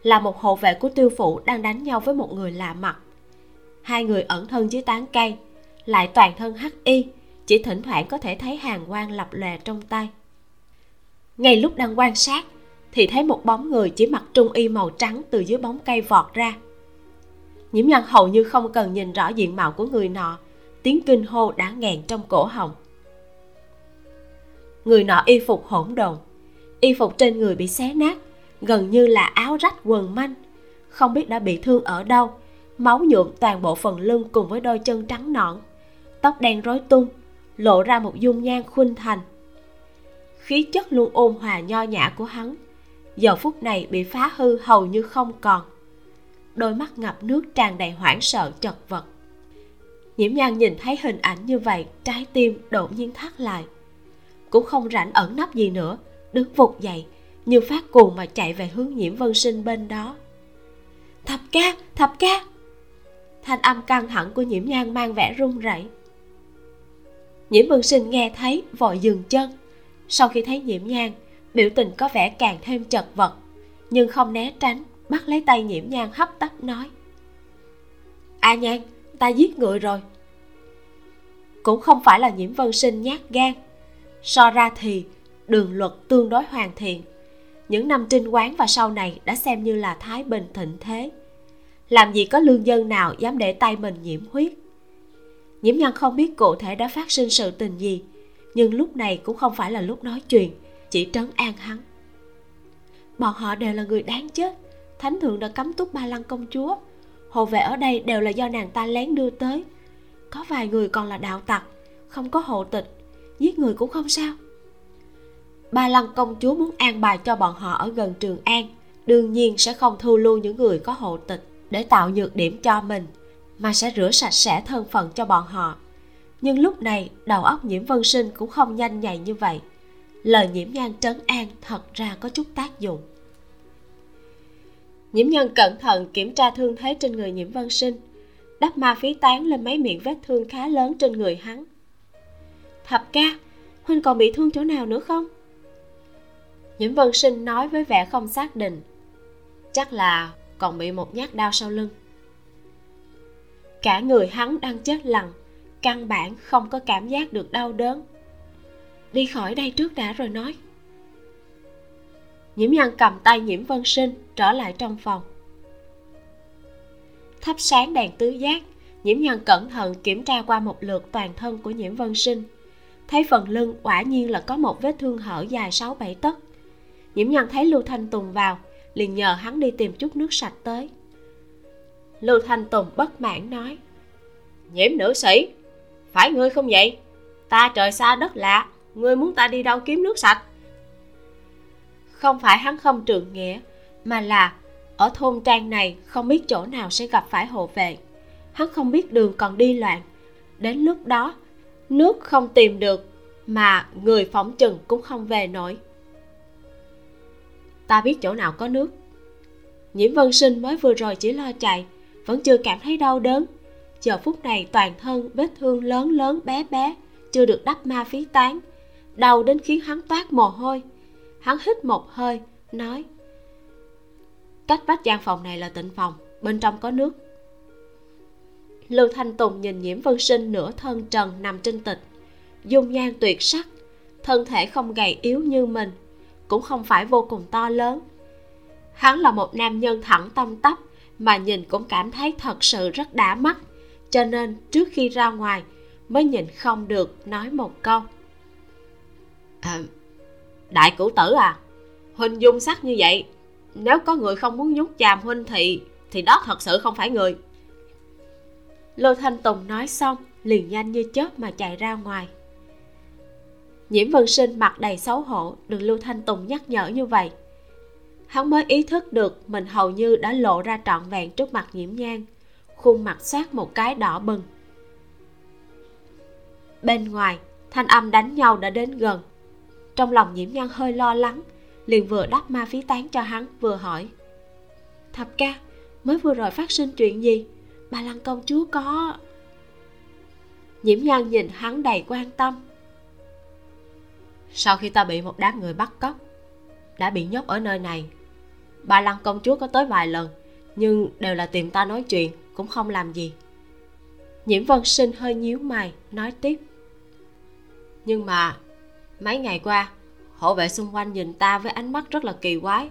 Là một hộ vệ của tiêu phụ đang đánh nhau với một người lạ mặt. Hai người ẩn thân dưới tán cây, lại toàn thân hắc y, chỉ thỉnh thoảng có thể thấy hàng quang lập lòe trong tay. Ngay lúc đang quan sát, thì thấy một bóng người chỉ mặc trung y màu trắng từ dưới bóng cây vọt ra. Nhiễm nhân hầu như không cần nhìn rõ diện mạo của người nọ tiếng kinh hô đã nghẹn trong cổ họng. Người nọ y phục hỗn độn, y phục trên người bị xé nát, gần như là áo rách quần manh. Không biết đã bị thương ở đâu, máu nhuộm toàn bộ phần lưng cùng với đôi chân trắng nõn. Tóc đen rối tung, lộ ra một dung nhan khuynh thành. Khí chất luôn ôn hòa nho nhã của hắn, giờ phút này bị phá hư hầu như không còn. Đôi mắt ngập nước tràn đầy hoảng sợ chật vật nhiễm nhan nhìn thấy hình ảnh như vậy, trái tim đột nhiên thắt lại. Cũng không rảnh ẩn nấp gì nữa, đứng vụt dậy, như phát cuồng mà chạy về hướng nhiễm vân sinh bên đó. Thập ca thập ca! Thanh âm căng thẳng của nhiễm nhan mang vẻ run rẩy. Nhiễm vân sinh nghe thấy, vội dừng chân. Sau khi thấy nhiễm nhan, biểu tình có vẻ càng thêm chật vật, nhưng không né tránh, bắt lấy tay nhiễm nhan hấp tấp nói, a nhan ta giết người rồi. Cũng không phải là nhiễm vân sinh nhát gan. So ra thì, đường luật tương đối hoàn thiện. Những năm trinh quán và sau này đã xem như là thái bình thịnh thế. Làm gì có lương dân nào dám để tay mình nhiễm huyết. Nhiễm nhân không biết cụ thể đã phát sinh sự tình gì, nhưng lúc này cũng không phải là lúc nói chuyện, chỉ trấn an hắn. Bọn họ đều là người đáng chết, thánh thượng đã cấm túc ba lăng công chúa hộ vệ ở đây đều là do nàng ta lén đưa tới. Có vài người còn là đạo tặc, không có hộ tịch, giết người cũng không sao. Ba lăng công chúa muốn an bài cho bọn họ ở gần trường an, đương nhiên sẽ không thu lưu những người có hộ tịch để tạo nhược điểm cho mình, mà sẽ rửa sạch sẽ thân phận cho bọn họ. Nhưng lúc này, đầu óc nhiễm vân sinh cũng không nhanh nhạy như vậy. Lời nhiễm nhan trấn an thật ra có chút tác dụng nhiễm nhân cẩn thận kiểm tra thương thế trên người nhiễm vân sinh. Đắp ma phí tán lên mấy miệng vết thương khá lớn trên người hắn. Thập ca, huynh còn bị thương chỗ nào nữa không? Nhiễm vân sinh nói với vẻ không xác định. Chắc là còn bị một nhát đau sau lưng. Cả người hắn đang chết lặng, căn bản không có cảm giác được đau đớn. Đi khỏi đây trước đã rồi nói nhiễm nhân cầm tay nhiễm vân sinh, trở lại trong phòng. Thắp sáng đèn tứ giác nhiễm nhân cẩn thận kiểm tra qua một lượt toàn thân của nhiễm vân sinh. Thấy phần lưng quả nhiên là có một vết thương hở dài sáu bảy tấc. Nhiễm nhân thấy lưu thanh tùng vào, liền nhờ hắn đi tìm chút nước sạch tới. Lưu thanh tùng bất mãn nói nhiễm nữ sĩ, phải ngươi không vậy? Ta trời xa đất lạ, ngươi muốn ta đi đâu kiếm nước sạch? Không phải hắn không trượng nghĩa, mà là ở thôn trang này không biết chỗ nào sẽ gặp phải hộ vệ. Hắn không biết đường còn đi loạn. Đến lúc đó, nước không tìm được, mà người phỏng chừng cũng không về nổi. Ta biết chỗ nào có nước. Nhiễm vân sinh mới vừa rồi chỉ lo chạy, vẫn chưa cảm thấy đau đớn. Giờ phút này toàn thân vết thương lớn lớn bé bé, chưa được đắp ma phí tán. Đau đến khiến hắn toát mồ hôi hắn hít một hơi nói cách vách gian phòng này là tịnh phòng bên trong có nước. Lưu thanh tùng nhìn nhiễm vân sinh nửa thân trần nằm trên tịch dung nhan tuyệt sắc thân thể không gầy yếu như mình cũng không phải vô cùng to lớn. Hắn là một nam nhân thẳng tâm tắp mà nhìn cũng cảm thấy thật sự rất đã mắt cho nên trước khi ra ngoài mới nhìn không được nói một câu. À, đại cửu tử à huynh dung sắc như vậy, nếu có người không muốn nhúng chàm huynh thì thì đó thật sự không phải người. Lô thanh tùng nói xong, liền nhanh như chớp mà chạy ra ngoài. Nhiễm vân sinh mặt đầy xấu hổ, được lưu thanh tùng nhắc nhở như vậy. Hắn mới ý thức được mình hầu như đã lộ ra trọn vẹn trước mặt nhiễm nhan, khuôn mặt xoát một cái đỏ bừng. Bên ngoài, thanh âm đánh nhau đã đến gần trong lòng nhiễm nhan hơi lo lắng, liền vừa đắp ma phí tán cho hắn, vừa hỏi. Thập ca, mới vừa rồi phát sinh chuyện gì? Bà lăng công chúa có nhiễm nhan nhìn hắn đầy quan tâm. Sau khi ta bị một đám người bắt cóc, đã bị nhốt ở nơi này bà lăng công chúa có tới vài lần, nhưng đều là tìm ta nói chuyện, cũng không làm gì. Nhiễm vân sinh hơi nhíu mày, nói tiếp. Nhưng mà mấy ngày qua, hộ vệ xung quanh nhìn ta với ánh mắt rất là kỳ quái.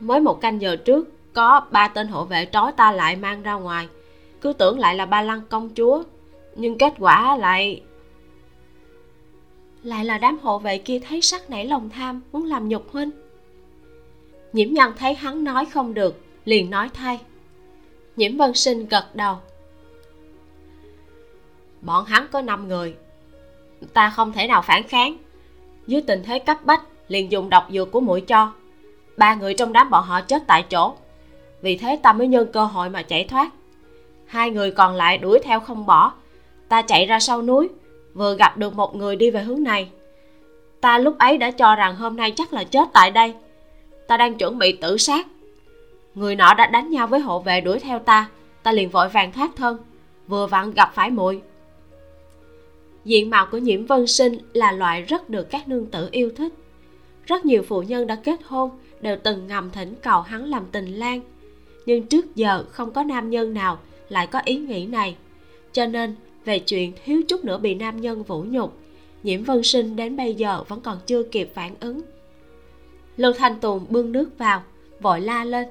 Mới một canh giờ trước, có ba tên hộ vệ trói ta lại mang ra ngoài. Cứ tưởng lại là ba lăng công chúa, nhưng kết quả lại lại là đám hộ vệ kia thấy sắc nảy lòng tham, muốn làm nhục huynh. Nhiễm nhân thấy hắn nói không được, liền nói thay. Nhiễm vân sinh gật đầu. Bọn hắn có năm người, ta không thể nào phản kháng dưới tình thế cấp bách, liền dùng độc dược của mũi cho. Ba người trong đám bọn họ chết tại chỗ. Vì thế ta mới nhân cơ hội mà chạy thoát. Hai người còn lại đuổi theo không bỏ. Ta chạy ra sau núi, vừa gặp được một người đi về hướng này. Ta lúc ấy đã cho rằng hôm nay chắc là chết tại đây. Ta đang chuẩn bị tự sát. Người nọ đã đánh nhau với hộ vệ đuổi theo ta. Ta liền vội vàng thoát thân, vừa vặn gặp phải muội diện mạo của nhiễm vân sinh là loại rất được các nương tử yêu thích. Rất nhiều phụ nhân đã kết hôn, đều từng ngầm thỉnh cầu hắn làm tình lang. Nhưng trước giờ không có nam nhân nào lại có ý nghĩ này. Cho nên, về chuyện thiếu chút nữa bị nam nhân vũ nhục, nhiễm vân sinh đến bây giờ vẫn còn chưa kịp phản ứng. Lưu thanh tùng bưng nước vào, vội la lên.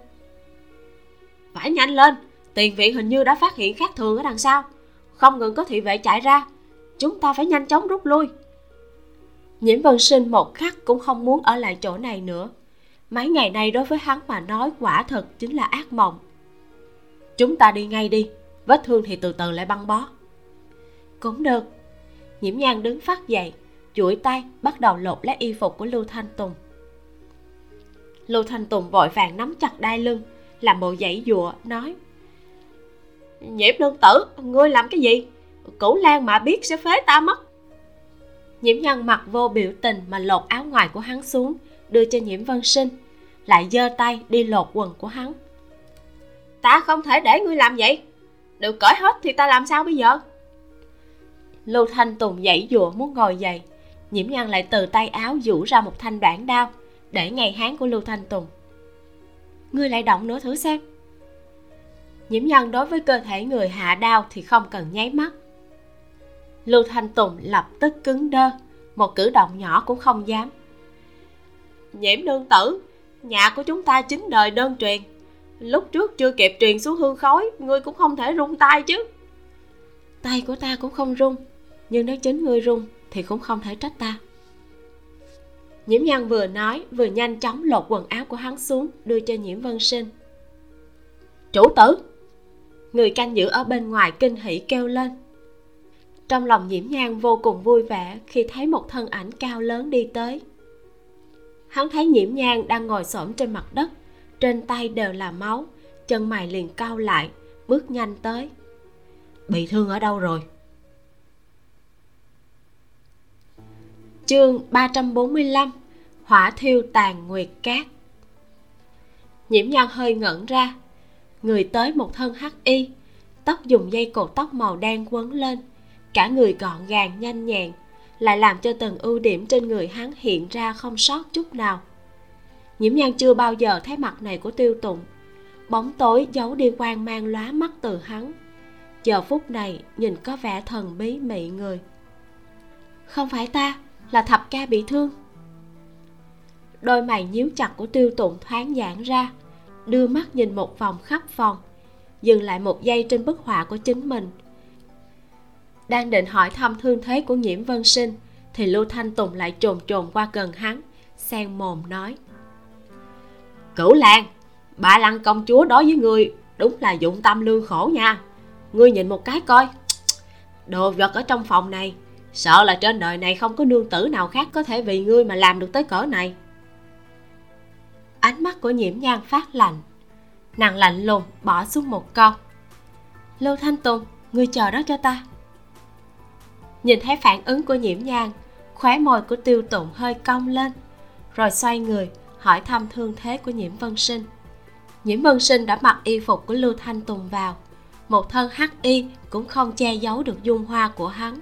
Phải nhanh lên, tiền viện hình như đã phát hiện khác thường ở đằng sau. Không ngừng có thị vệ chạy ra chúng ta phải nhanh chóng rút lui. Nhiễm vân sinh một khắc cũng không muốn ở lại chỗ này nữa. Mấy ngày nay đối với hắn mà nói quả thật chính là ác mộng. Chúng ta đi ngay đi, vết thương thì từ từ lại băng bó. Cũng được. Nhiễm nhan đứng phát dậy chuỗi tay bắt đầu lột lấy y phục của lưu thanh tùng. Lưu thanh tùng vội vàng nắm chặt đai lưng, làm bộ dãy dụa nói, nhiễm lương tử, ngươi làm cái gì? Cửu lan mà biết sẽ phế ta mất. Nhiễm nhân mặt vô biểu tình mà lột áo ngoài của hắn xuống, đưa cho nhiễm vân sinh, lại giơ tay đi lột quần của hắn. Ta không thể để ngươi làm vậy. Được cởi hết thì ta làm sao bây giờ? Lưu thanh tùng dãy dụa muốn ngồi dậy. Nhiễm nhân lại từ tay áo rũ ra một thanh đoạn đao để ngay hán của lưu thanh tùng. Ngươi lại động nữa thử xem. Nhiễm nhân đối với cơ thể người hạ đao thì không cần nháy mắt lưu thanh tùng lập tức cứng đơ một cử động nhỏ cũng không dám. Nhiễm nương tử nhà của chúng ta chính đời đơn truyền. Lúc trước chưa kịp truyền xuống hương khói ngươi cũng không thể rung tay chứ. Tay của ta cũng không rung nhưng nếu chính ngươi rung thì cũng không thể trách ta. Nhiễm nhân vừa nói vừa nhanh chóng lột quần áo của hắn xuống đưa cho nhiễm vân sinh. Chủ tử người canh giữ ở bên ngoài kinh hỉ kêu lên trong lòng nhiễm nhan vô cùng vui vẻ khi thấy một thân ảnh cao lớn đi tới. Hắn thấy nhiễm nhan đang ngồi xổm trên mặt đất trên tay đều là máu chân mày liền cau lại bước nhanh tới. Bị thương ở đâu rồi? Chương 345 hỏa thiêu tàn nguyệt cát. Nhiễm nhan hơi ngẩn ra người tới một thân hắc y tóc dùng dây cột tóc màu đen quấn lên cả người gọn gàng, nhanh nhẹn, lại làm cho từng ưu điểm trên người hắn hiện ra không sót chút nào. Nhiễm nhan chưa bao giờ thấy mặt này của tiêu tụng. Bóng tối giấu đi quan mang lóa mắt từ hắn. Giờ phút này nhìn có vẻ thần bí mị người. Không phải ta, là thập ca bị thương. Đôi mày nhíu chặt của tiêu tụng thoáng giãn ra, đưa mắt nhìn một vòng khắp phòng, dừng lại một giây trên bức họa của chính mình đang định hỏi thăm thương thế của nhiễm vân sinh, thì lưu thanh tùng lại trồn trồn qua gần hắn sen mồm nói. Cửu lan bà lăng công chúa đối với ngươi đúng là dụng tâm lương khổ nha. Ngươi nhìn một cái coi. Đồ vật ở trong phòng này, sợ là trên đời này không có nương tử nào khác có thể vì ngươi mà làm được tới cỡ này. Ánh mắt của nhiễm nhan phát lạnh, nàng lạnh lùng bỏ xuống một câu. Lưu thanh tùng, ngươi chờ đó cho ta nhìn thấy phản ứng của nhiễm nhan, khóe môi của tiêu tụng hơi cong lên, rồi xoay người, hỏi thăm thương thế của nhiễm vân sinh. Nhiễm vân sinh đã mặc y phục của lưu thanh tùng vào, một thân hắc y cũng không che giấu được dung hoa của hắn.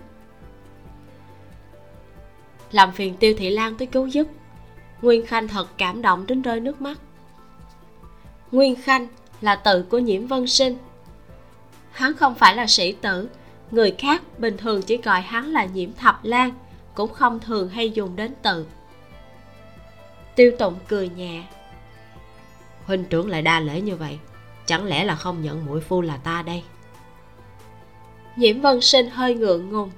Làm phiền tiêu thị lan tới cứu giúp, nguyên khanh thật cảm động đến rơi nước mắt. Nguyên khanh là tự của nhiễm vân sinh. Hắn không phải là sĩ tử người khác bình thường chỉ gọi hắn là nhiễm thập lan cũng không thường hay dùng đến từ. Tiêu tụng cười nhẹ. Huynh trưởng lại đa lễ như vậy chẳng lẽ là không nhận mũi phu là ta đây? Nhiễm vân sinh hơi ngượng ngùng.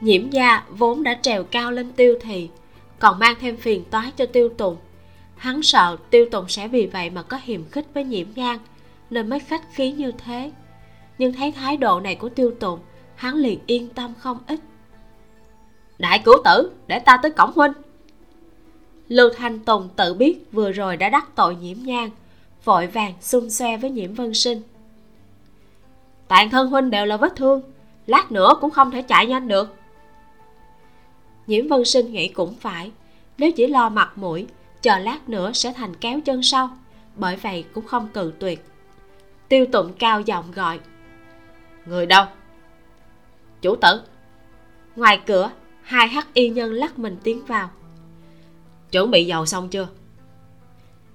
Nhiễm gia vốn đã trèo cao lên tiêu thì còn mang thêm phiền toái cho tiêu tùng hắn sợ tiêu tùng sẽ vì vậy mà có hiềm khích với nhiễm nhan nên mới khách khí như thế. Nhưng thấy thái độ này của tiêu tùng hắn liền yên tâm không ít. Đại cửu tử, để ta tới cổng huynh. Lưu thanh tùng tự biết vừa rồi đã đắc tội nhiễm nhang vội vàng xung xoe với nhiễm vân sinh. Toàn thân huynh đều là vết thương, lát nữa cũng không thể chạy nhanh được. Nhiễm vân sinh nghĩ cũng phải, nếu chỉ lo mặt mũi, chờ lát nữa sẽ thành kéo chân sau, bởi vậy cũng không cự tuyệt. Tiêu tụng cao giọng gọi, người đâu? Chủ tử. Ngoài cửa hai hắc y nhân lắc mình tiến vào. Chuẩn bị dầu xong chưa?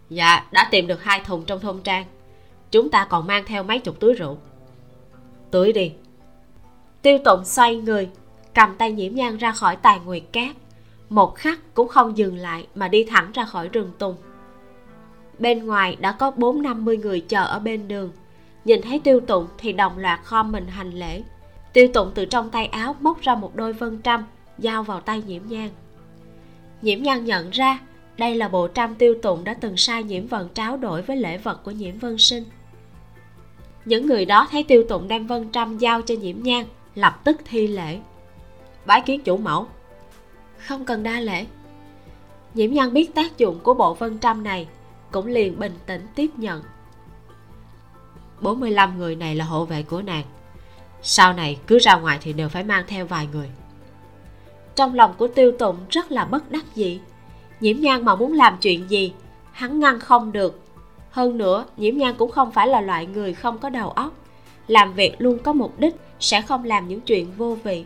Dạ đã tìm được hai thùng trong thôn trang. Chúng ta còn mang theo mấy chục túi rượu. Tưới đi. Tiêu tụng xoay người cầm tay nhiễm nhan ra khỏi tài nguyệt cát. Một khắc cũng không dừng lại mà đi thẳng ra khỏi rừng tùng. Bên ngoài đã có bốn năm mươi người chờ ở bên đường. Nhìn thấy tiêu tụng thì đồng loạt khom mình hành lễ tiêu tụng từ trong tay áo móc ra một đôi vân trăm, giao vào tay nhiễm nhan. Nhiễm nhan nhận ra đây là bộ trăm tiêu tụng đã từng sai nhiễm vận tráo đổi với lễ vật của nhiễm vân sinh. Những người đó thấy tiêu tụng đem vân trăm giao cho nhiễm nhan, lập tức thi lễ. Bái kiến chủ mẫu. Không cần đa lễ. Nhiễm nhan biết tác dụng của bộ vân trăm này, cũng liền bình tĩnh tiếp nhận. 45 người này là hộ vệ của nàng sau này cứ ra ngoài thì đều phải mang theo vài người. Trong lòng của tiêu tụng rất là bất đắc dĩ. Nhiễm nhan mà muốn làm chuyện gì, hắn ngăn không được. Hơn nữa, nhiễm nhan cũng không phải là loại người không có đầu óc. Làm việc luôn có mục đích, sẽ không làm những chuyện vô vị.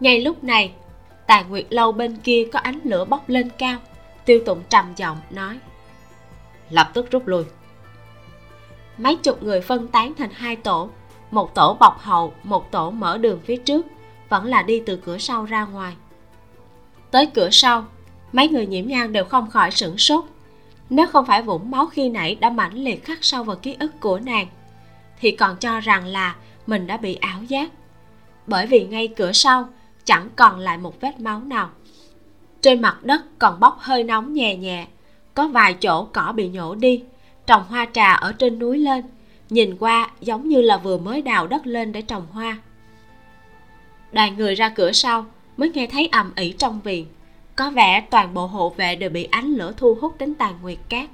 Ngay lúc này, tài nguyệt lâu bên kia có ánh lửa bốc lên cao. Tiêu tụng trầm giọng nói, lập tức rút lui. Mấy chục người phân tán thành hai tổ một tổ bọc hậu, một tổ mở đường phía trước, vẫn là đi từ cửa sau ra ngoài. Tới cửa sau, mấy người nhiễm nhan đều không khỏi sửng sốt. Nếu không phải vũng máu khi nãy đã mãnh liệt khắc sâu vào ký ức của nàng, thì còn cho rằng là mình đã bị ảo giác. Bởi vì ngay cửa sau, chẳng còn lại một vết máu nào. Trên mặt đất còn bốc hơi nóng nhẹ nhẹ, có vài chỗ cỏ bị nhổ đi, trồng hoa trà ở trên núi lên nhìn qua, giống như là vừa mới đào đất lên để trồng hoa. Đoàn người ra cửa sau, mới nghe thấy ầm ĩ trong viện. Có vẻ toàn bộ hộ vệ đều bị ánh lửa thu hút đến tàn nguyệt cát.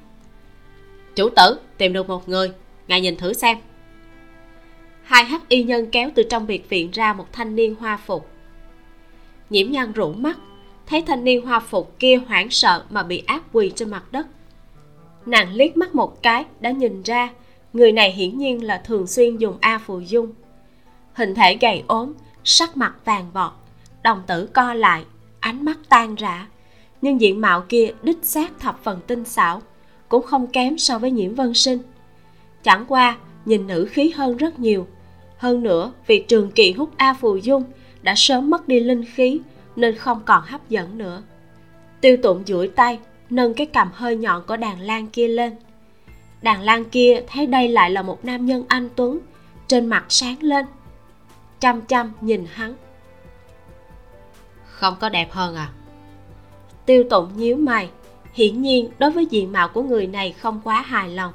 Chủ tử, tìm được một người, ngài nhìn thử xem. Hai hắc y nhân kéo từ trong biệt viện ra một thanh niên hoa phục. Nhiễm nhan rũ mắt, thấy thanh niên hoa phục kia hoảng sợ mà bị áp quỳ trên mặt đất. Nàng liếc mắt một cái, đã nhìn ra người này hiển nhiên là thường xuyên dùng a phù dung. Hình thể gầy ốm, sắc mặt vàng vọt đồng tử co lại, ánh mắt tan rã. Nhưng diện mạo kia đích xác thập phần tinh xảo, cũng không kém so với nhiễm vân sinh. Chẳng qua, nhìn nữ khí hơn rất nhiều. Hơn nữa, vì trường kỳ hút a phù dung đã sớm mất đi linh khí, nên không còn hấp dẫn nữa. Tiêu tụng duỗi tay, nâng cái cằm hơi nhọn của đàn lan kia lên đàn lan kia thấy đây lại là một nam nhân anh tuấn trên mặt sáng lên chăm chăm nhìn hắn. Không có đẹp hơn à? Tiêu tụng nhíu mày hiển nhiên đối với diện mạo của người này không quá hài lòng.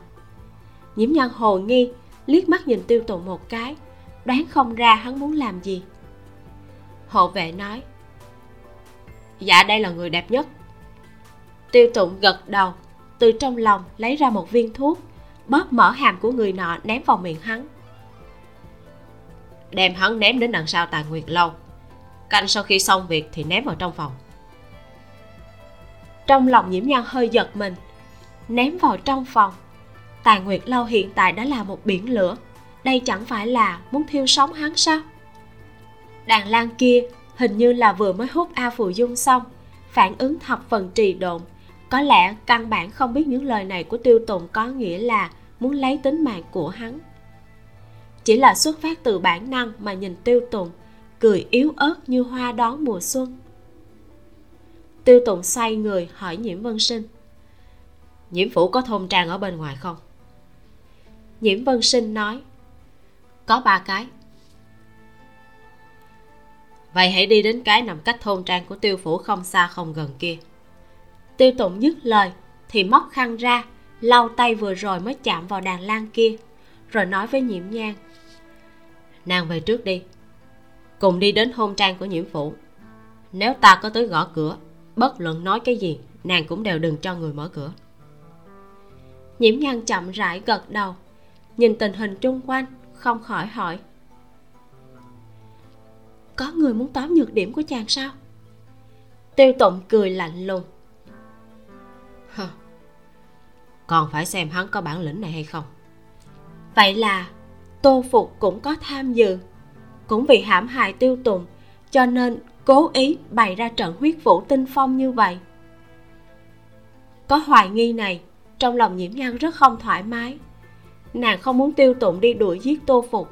Nhiễm nhân hồ nghi liếc mắt nhìn tiêu tụng một cái đoán không ra hắn muốn làm gì. Hộ vệ nói dạ đây là người đẹp nhất. Tiêu tụng gật đầu từ trong lòng lấy ra một viên thuốc, bóp mở hàm của người nọ ném vào miệng hắn. Đem hắn ném đến đằng sau tài nguyệt lâu canh sau khi xong việc thì ném vào trong phòng. Trong lòng nhiễm nhan hơi giật mình, ném vào trong phòng. Tài nguyệt lâu hiện tại đã là một biển lửa, đây chẳng phải là muốn thiêu sống hắn sao? Đàn lan kia hình như là vừa mới hút a phù dung xong, phản ứng thập phần trì độn có lẽ căn bản không biết những lời này của tiêu tùng có nghĩa là muốn lấy tính mạng của hắn. Chỉ là xuất phát từ bản năng mà nhìn tiêu tùng, cười yếu ớt như hoa đón mùa xuân. Tiêu tùng xoay người hỏi nhiễm vân sinh, nhiễm phủ có thôn trang ở bên ngoài không? Nhiễm vân sinh nói, có ba cái. Vậy hãy đi đến cái nằm cách thôn trang của tiêu phủ không xa không gần kia tiêu tụng dứt lời, thì móc khăn ra, lau tay vừa rồi mới chạm vào đàn lan kia, rồi nói với nhiễm nhang nàng về trước đi, cùng đi đến hôn trang của nhiễm phủ. Nếu ta có tới gõ cửa, bất luận nói cái gì, nàng cũng đều đừng cho người mở cửa. Nhiễm nhan chậm rãi gật đầu, nhìn tình hình chung quanh, không khỏi hỏi. Có người muốn tóm nhược điểm của chàng sao? Tiêu tụng cười lạnh lùng. Còn phải xem hắn có bản lĩnh này hay không. Vậy là, tô phục cũng có tham dự. Cũng vì hãm hại tiêu tùng, cho nên cố ý bày ra trận huyết vũ tinh phong như vậy. Có hoài nghi này, trong lòng nhiễm nhan rất không thoải mái. Nàng không muốn tiêu tụng đi đuổi giết tô phục,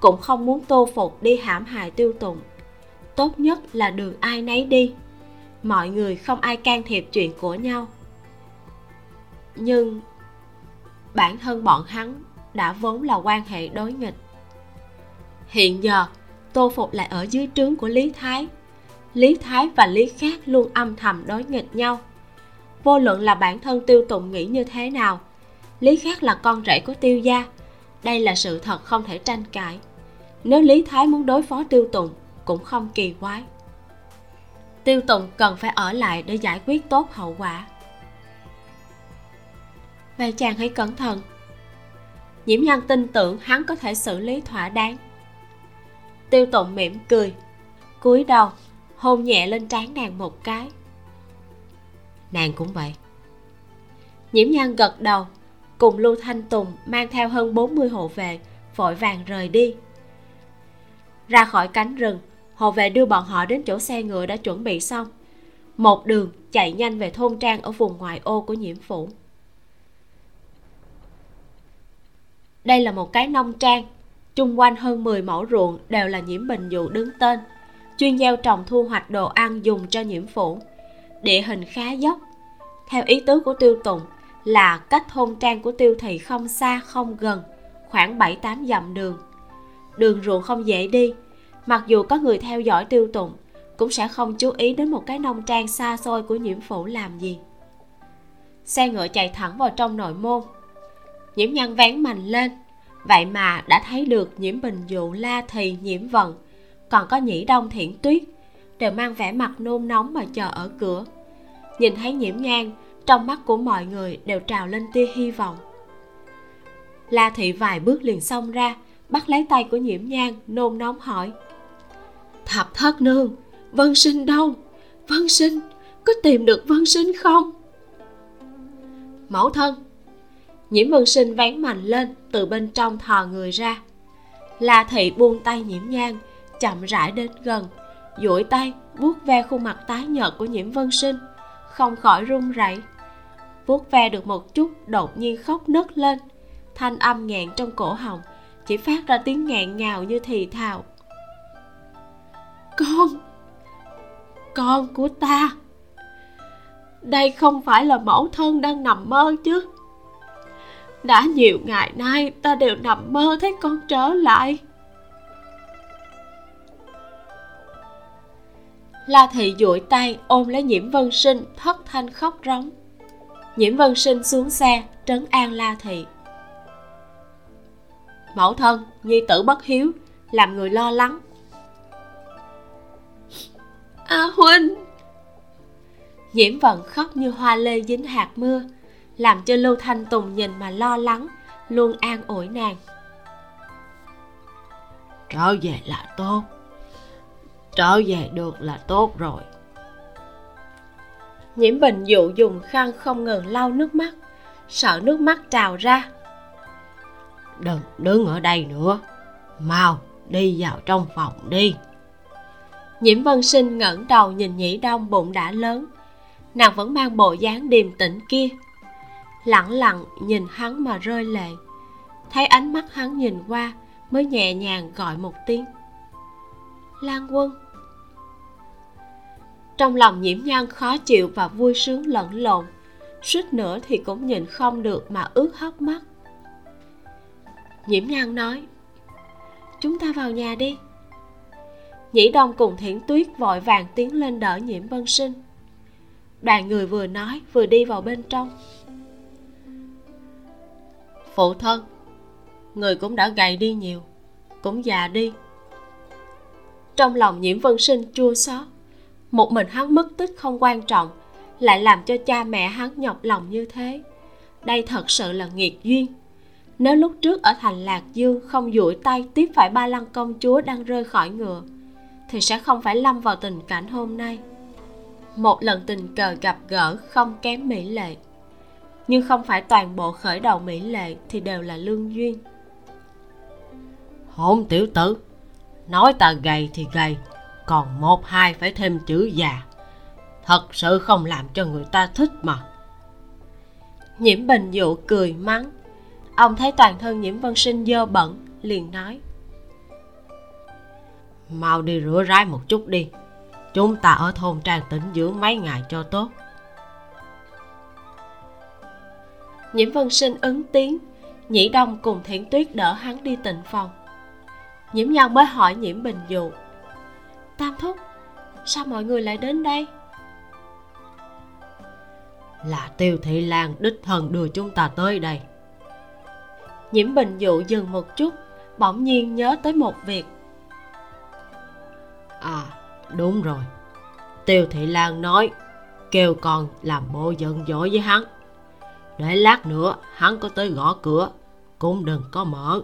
cũng không muốn tô phục đi hãm hại tiêu tụng tốt nhất là đường ai nấy đi. Mọi người không ai can thiệp chuyện của nhau nhưng bản thân bọn hắn đã vốn là quan hệ đối nghịch. Hiện giờ, tô phục lại ở dưới trướng của lý thái. Lý thái và lý khác luôn âm thầm đối nghịch nhau. Vô luận là bản thân tiêu tụng nghĩ như thế nào, lý khác là con rể của tiêu gia. Đây là sự thật không thể tranh cãi. Nếu lý thái muốn đối phó tiêu tụng cũng không kỳ quái. Tiêu tụng cần phải ở lại để giải quyết tốt hậu quả vậy chàng hãy cẩn thận. Nhiễm nhân tin tưởng hắn có thể xử lý thỏa đáng. Tiêu tụng mỉm cười cúi đầu hôn nhẹ lên trán nàng một cái. Nàng cũng vậy. Nhiễm nhân gật đầu cùng lưu thanh tùng mang theo hơn 40 hộ vệ vội vàng rời đi. Ra khỏi cánh rừng hộ vệ đưa bọn họ đến chỗ xe ngựa đã chuẩn bị xong. Một đường chạy nhanh về thôn trang ở vùng ngoại ô của nhiễm phủ đây là một cái nông trang. Chung quanh hơn 10 mẫu ruộng đều là nhiễm bình dụ đứng tên. Chuyên gieo trồng thu hoạch đồ ăn dùng cho nhiễm phủ. Địa hình khá dốc. Theo ý tứ của tiêu tùng là cách thôn trang của tiêu thị không xa, không gần, khoảng 7-8 dặm đường. Đường ruộng không dễ đi. Mặc dù có người theo dõi tiêu tùng, cũng sẽ không chú ý đến một cái nông trang xa xôi của nhiễm phủ làm gì. Xe ngựa chạy thẳng vào trong nội môn nhiễm nhân vén mình lên. Vậy mà đã thấy được nhiễm bình dụ la thì nhiễm vận. Còn có nhĩ đông thiển tuyết. Đều mang vẻ mặt nôn nóng mà chờ ở cửa. Nhìn thấy nhiễm nhang trong mắt của mọi người đều trào lên tia hy vọng. La thị vài bước liền xông ra, bắt lấy tay của nhiễm nhang nôn nóng hỏi. Thập thất nương, vân sinh đâu? Vân sinh, có tìm được vân sinh không? Mẫu thân nhiễm vân sinh vén mạnh lên từ bên trong thò người ra. La thị buông tay nhiễm nhang chậm rãi đến gần, duỗi tay vuốt ve khuôn mặt tái nhợt của nhiễm vân sinh, không khỏi run rẩy. Vuốt ve được một chút, đột nhiên khóc nấc lên. Thanh âm nghẹn trong cổ họng, chỉ phát ra tiếng nghẹn ngào như thì thào. Con con của ta, đây không phải là mẫu thân đang nằm mơ chứ đã nhiều ngày nay ta đều nằm mơ thấy con trở lại. La thị duỗi tay ôm lấy nhiễm vân sinh thất thanh khóc rống. Nhiễm vân sinh xuống xe trấn an la thị. Mẫu thân nhi tử bất hiếu làm người lo lắng. A à, huynh! Nhiễm vận khóc như hoa lê dính hạt mưa làm cho lưu thanh tùng nhìn mà lo lắng luôn an ủi nàng.
Trở về là tốt. Trở về được là tốt rồi.
Nhiễm bình dụ dùng khăn không ngừng lau nước mắt sợ nước mắt trào ra.
Đừng đứng ở đây nữa mau đi vào trong phòng đi.
Nhiễm vân sinh ngẩng đầu nhìn nhĩ đông bụng đã lớn nàng vẫn mang bộ dáng điềm tĩnh kia lặng lặng nhìn hắn mà rơi lệ. Thấy ánh mắt hắn nhìn qua, mới nhẹ nhàng gọi một tiếng. Lan quân. Trong lòng nhiễm nhan khó chịu và vui sướng lẫn lộn, suýt nữa thì cũng nhìn không được mà ướt hốc mắt. Nhiễm nhan nói, chúng ta vào nhà đi. Nhĩ đông cùng thiển tuyết vội vàng tiến lên đỡ nhiễm vân sinh. Đoàn người vừa nói vừa đi vào bên trong phụ thân. Người cũng đã gầy đi nhiều, cũng già đi. Trong lòng nhiễm vân sinh chua xót, một mình hắn mất tích không quan trọng, lại làm cho cha mẹ hắn nhọc lòng như thế. Đây thật sự là nghiệt duyên. Nếu lúc trước ở thành lạc dương không duỗi tay tiếp phải ba lăng công chúa đang rơi khỏi ngựa, thì sẽ không phải lâm vào tình cảnh hôm nay. Một lần tình cờ gặp gỡ không kém mỹ lệ nhưng không phải toàn bộ khởi đầu mỹ lệ thì đều là lương duyên.
Hôn tiểu tử nói ta gầy thì gầy còn một hai phải thêm chữ già. Thật sự không làm cho người ta thích mà.
Nhiễm bình dụ cười mắng. Ông thấy toàn thân nhiễm vân sinh dơ bẩn liền nói.
Mau đi rửa rái một chút đi. Chúng ta ở thôn trang tĩnh dưỡng mấy ngày cho tốt
nhiễm vân sinh ứng tiếng nhĩ đông cùng thiển tuyết đỡ hắn đi tịnh phòng. Nhiễm nhân mới hỏi nhiễm bình dụ tam thúc sao mọi người lại đến đây?
Là tiêu thị lan đích thân đưa chúng ta tới đây.
Nhiễm bình dụ dừng một chút bỗng nhiên nhớ tới một việc.
À đúng rồi. Tiêu thị lan nói kêu con làm bộ giận dỗi với hắn để lát nữa, hắn có tới gõ cửa. Cũng đừng có mở.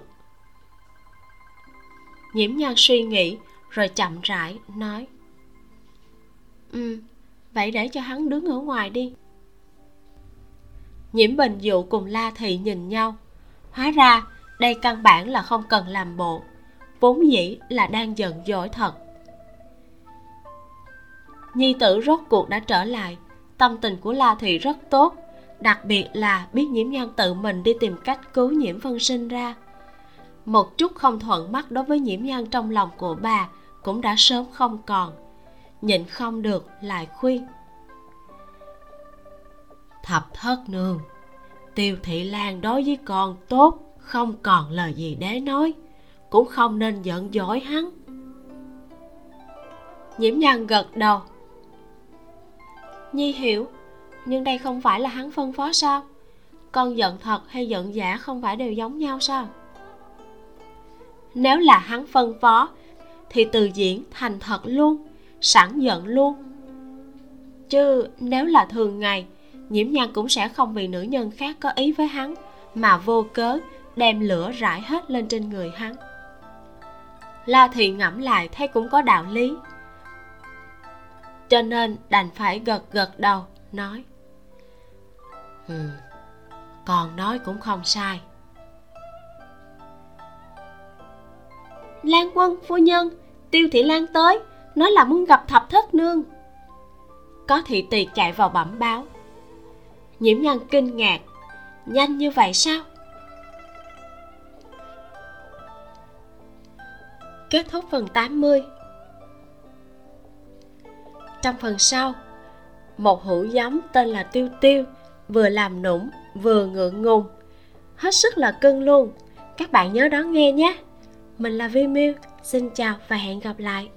Nhiễm nhan suy nghĩ, rồi chậm rãi nói. Ừ vậy để cho hắn đứng ở ngoài đi. Nhiễm bình dụ cùng la thị nhìn nhau. Hóa ra, đây căn bản là không cần làm bộ. Vốn dĩ là đang giận dỗi thật. Nhi tử rốt cuộc đã trở lại. Tâm tình của la thị rất tốt đặc biệt là biết nhiễm nhan tự mình đi tìm cách cứu nhiễm phân sinh ra. Một chút không thuận mắt đối với nhiễm nhan trong lòng của bà cũng đã sớm không còn. Nhịn không được lại khuyên.
Thập thất nương, tiêu thị lan đối với con tốt, không còn lời gì để nói, cũng không nên giận dỗi hắn.
Nhiễm nhan gật đầu. Nhi hiểu nhưng đây không phải là hắn phân phó sao? Con giận thật hay giận giả không phải đều giống nhau sao? Nếu là hắn phân phó, thì từ diễn thành thật luôn, sẵn giận luôn. Chứ nếu là thường ngày, nhiễm nhan cũng sẽ không vì nữ nhân khác có ý với hắn, mà vô cớ đem lửa rải hết lên trên người hắn. La thị ngẫm lại thấy cũng có đạo lý. Cho nên đành phải gật gật đầu, nói ừ còn nói cũng không sai. Lan quân phu nhân tiêu thị lan tới nói là muốn gặp thập thất nương. Có thị tỳ chạy vào bẩm báo. Nhiễm nhân kinh ngạc. Nhanh như vậy sao? Kết thúc phần 80 trong phần sau một hữu giống tên là tiêu tiêu vừa làm nũng, vừa ngượng ngùng. Hết sức là cưng luôn. Các bạn nhớ đón nghe nhé. Mình là vi miu, xin chào và hẹn gặp lại.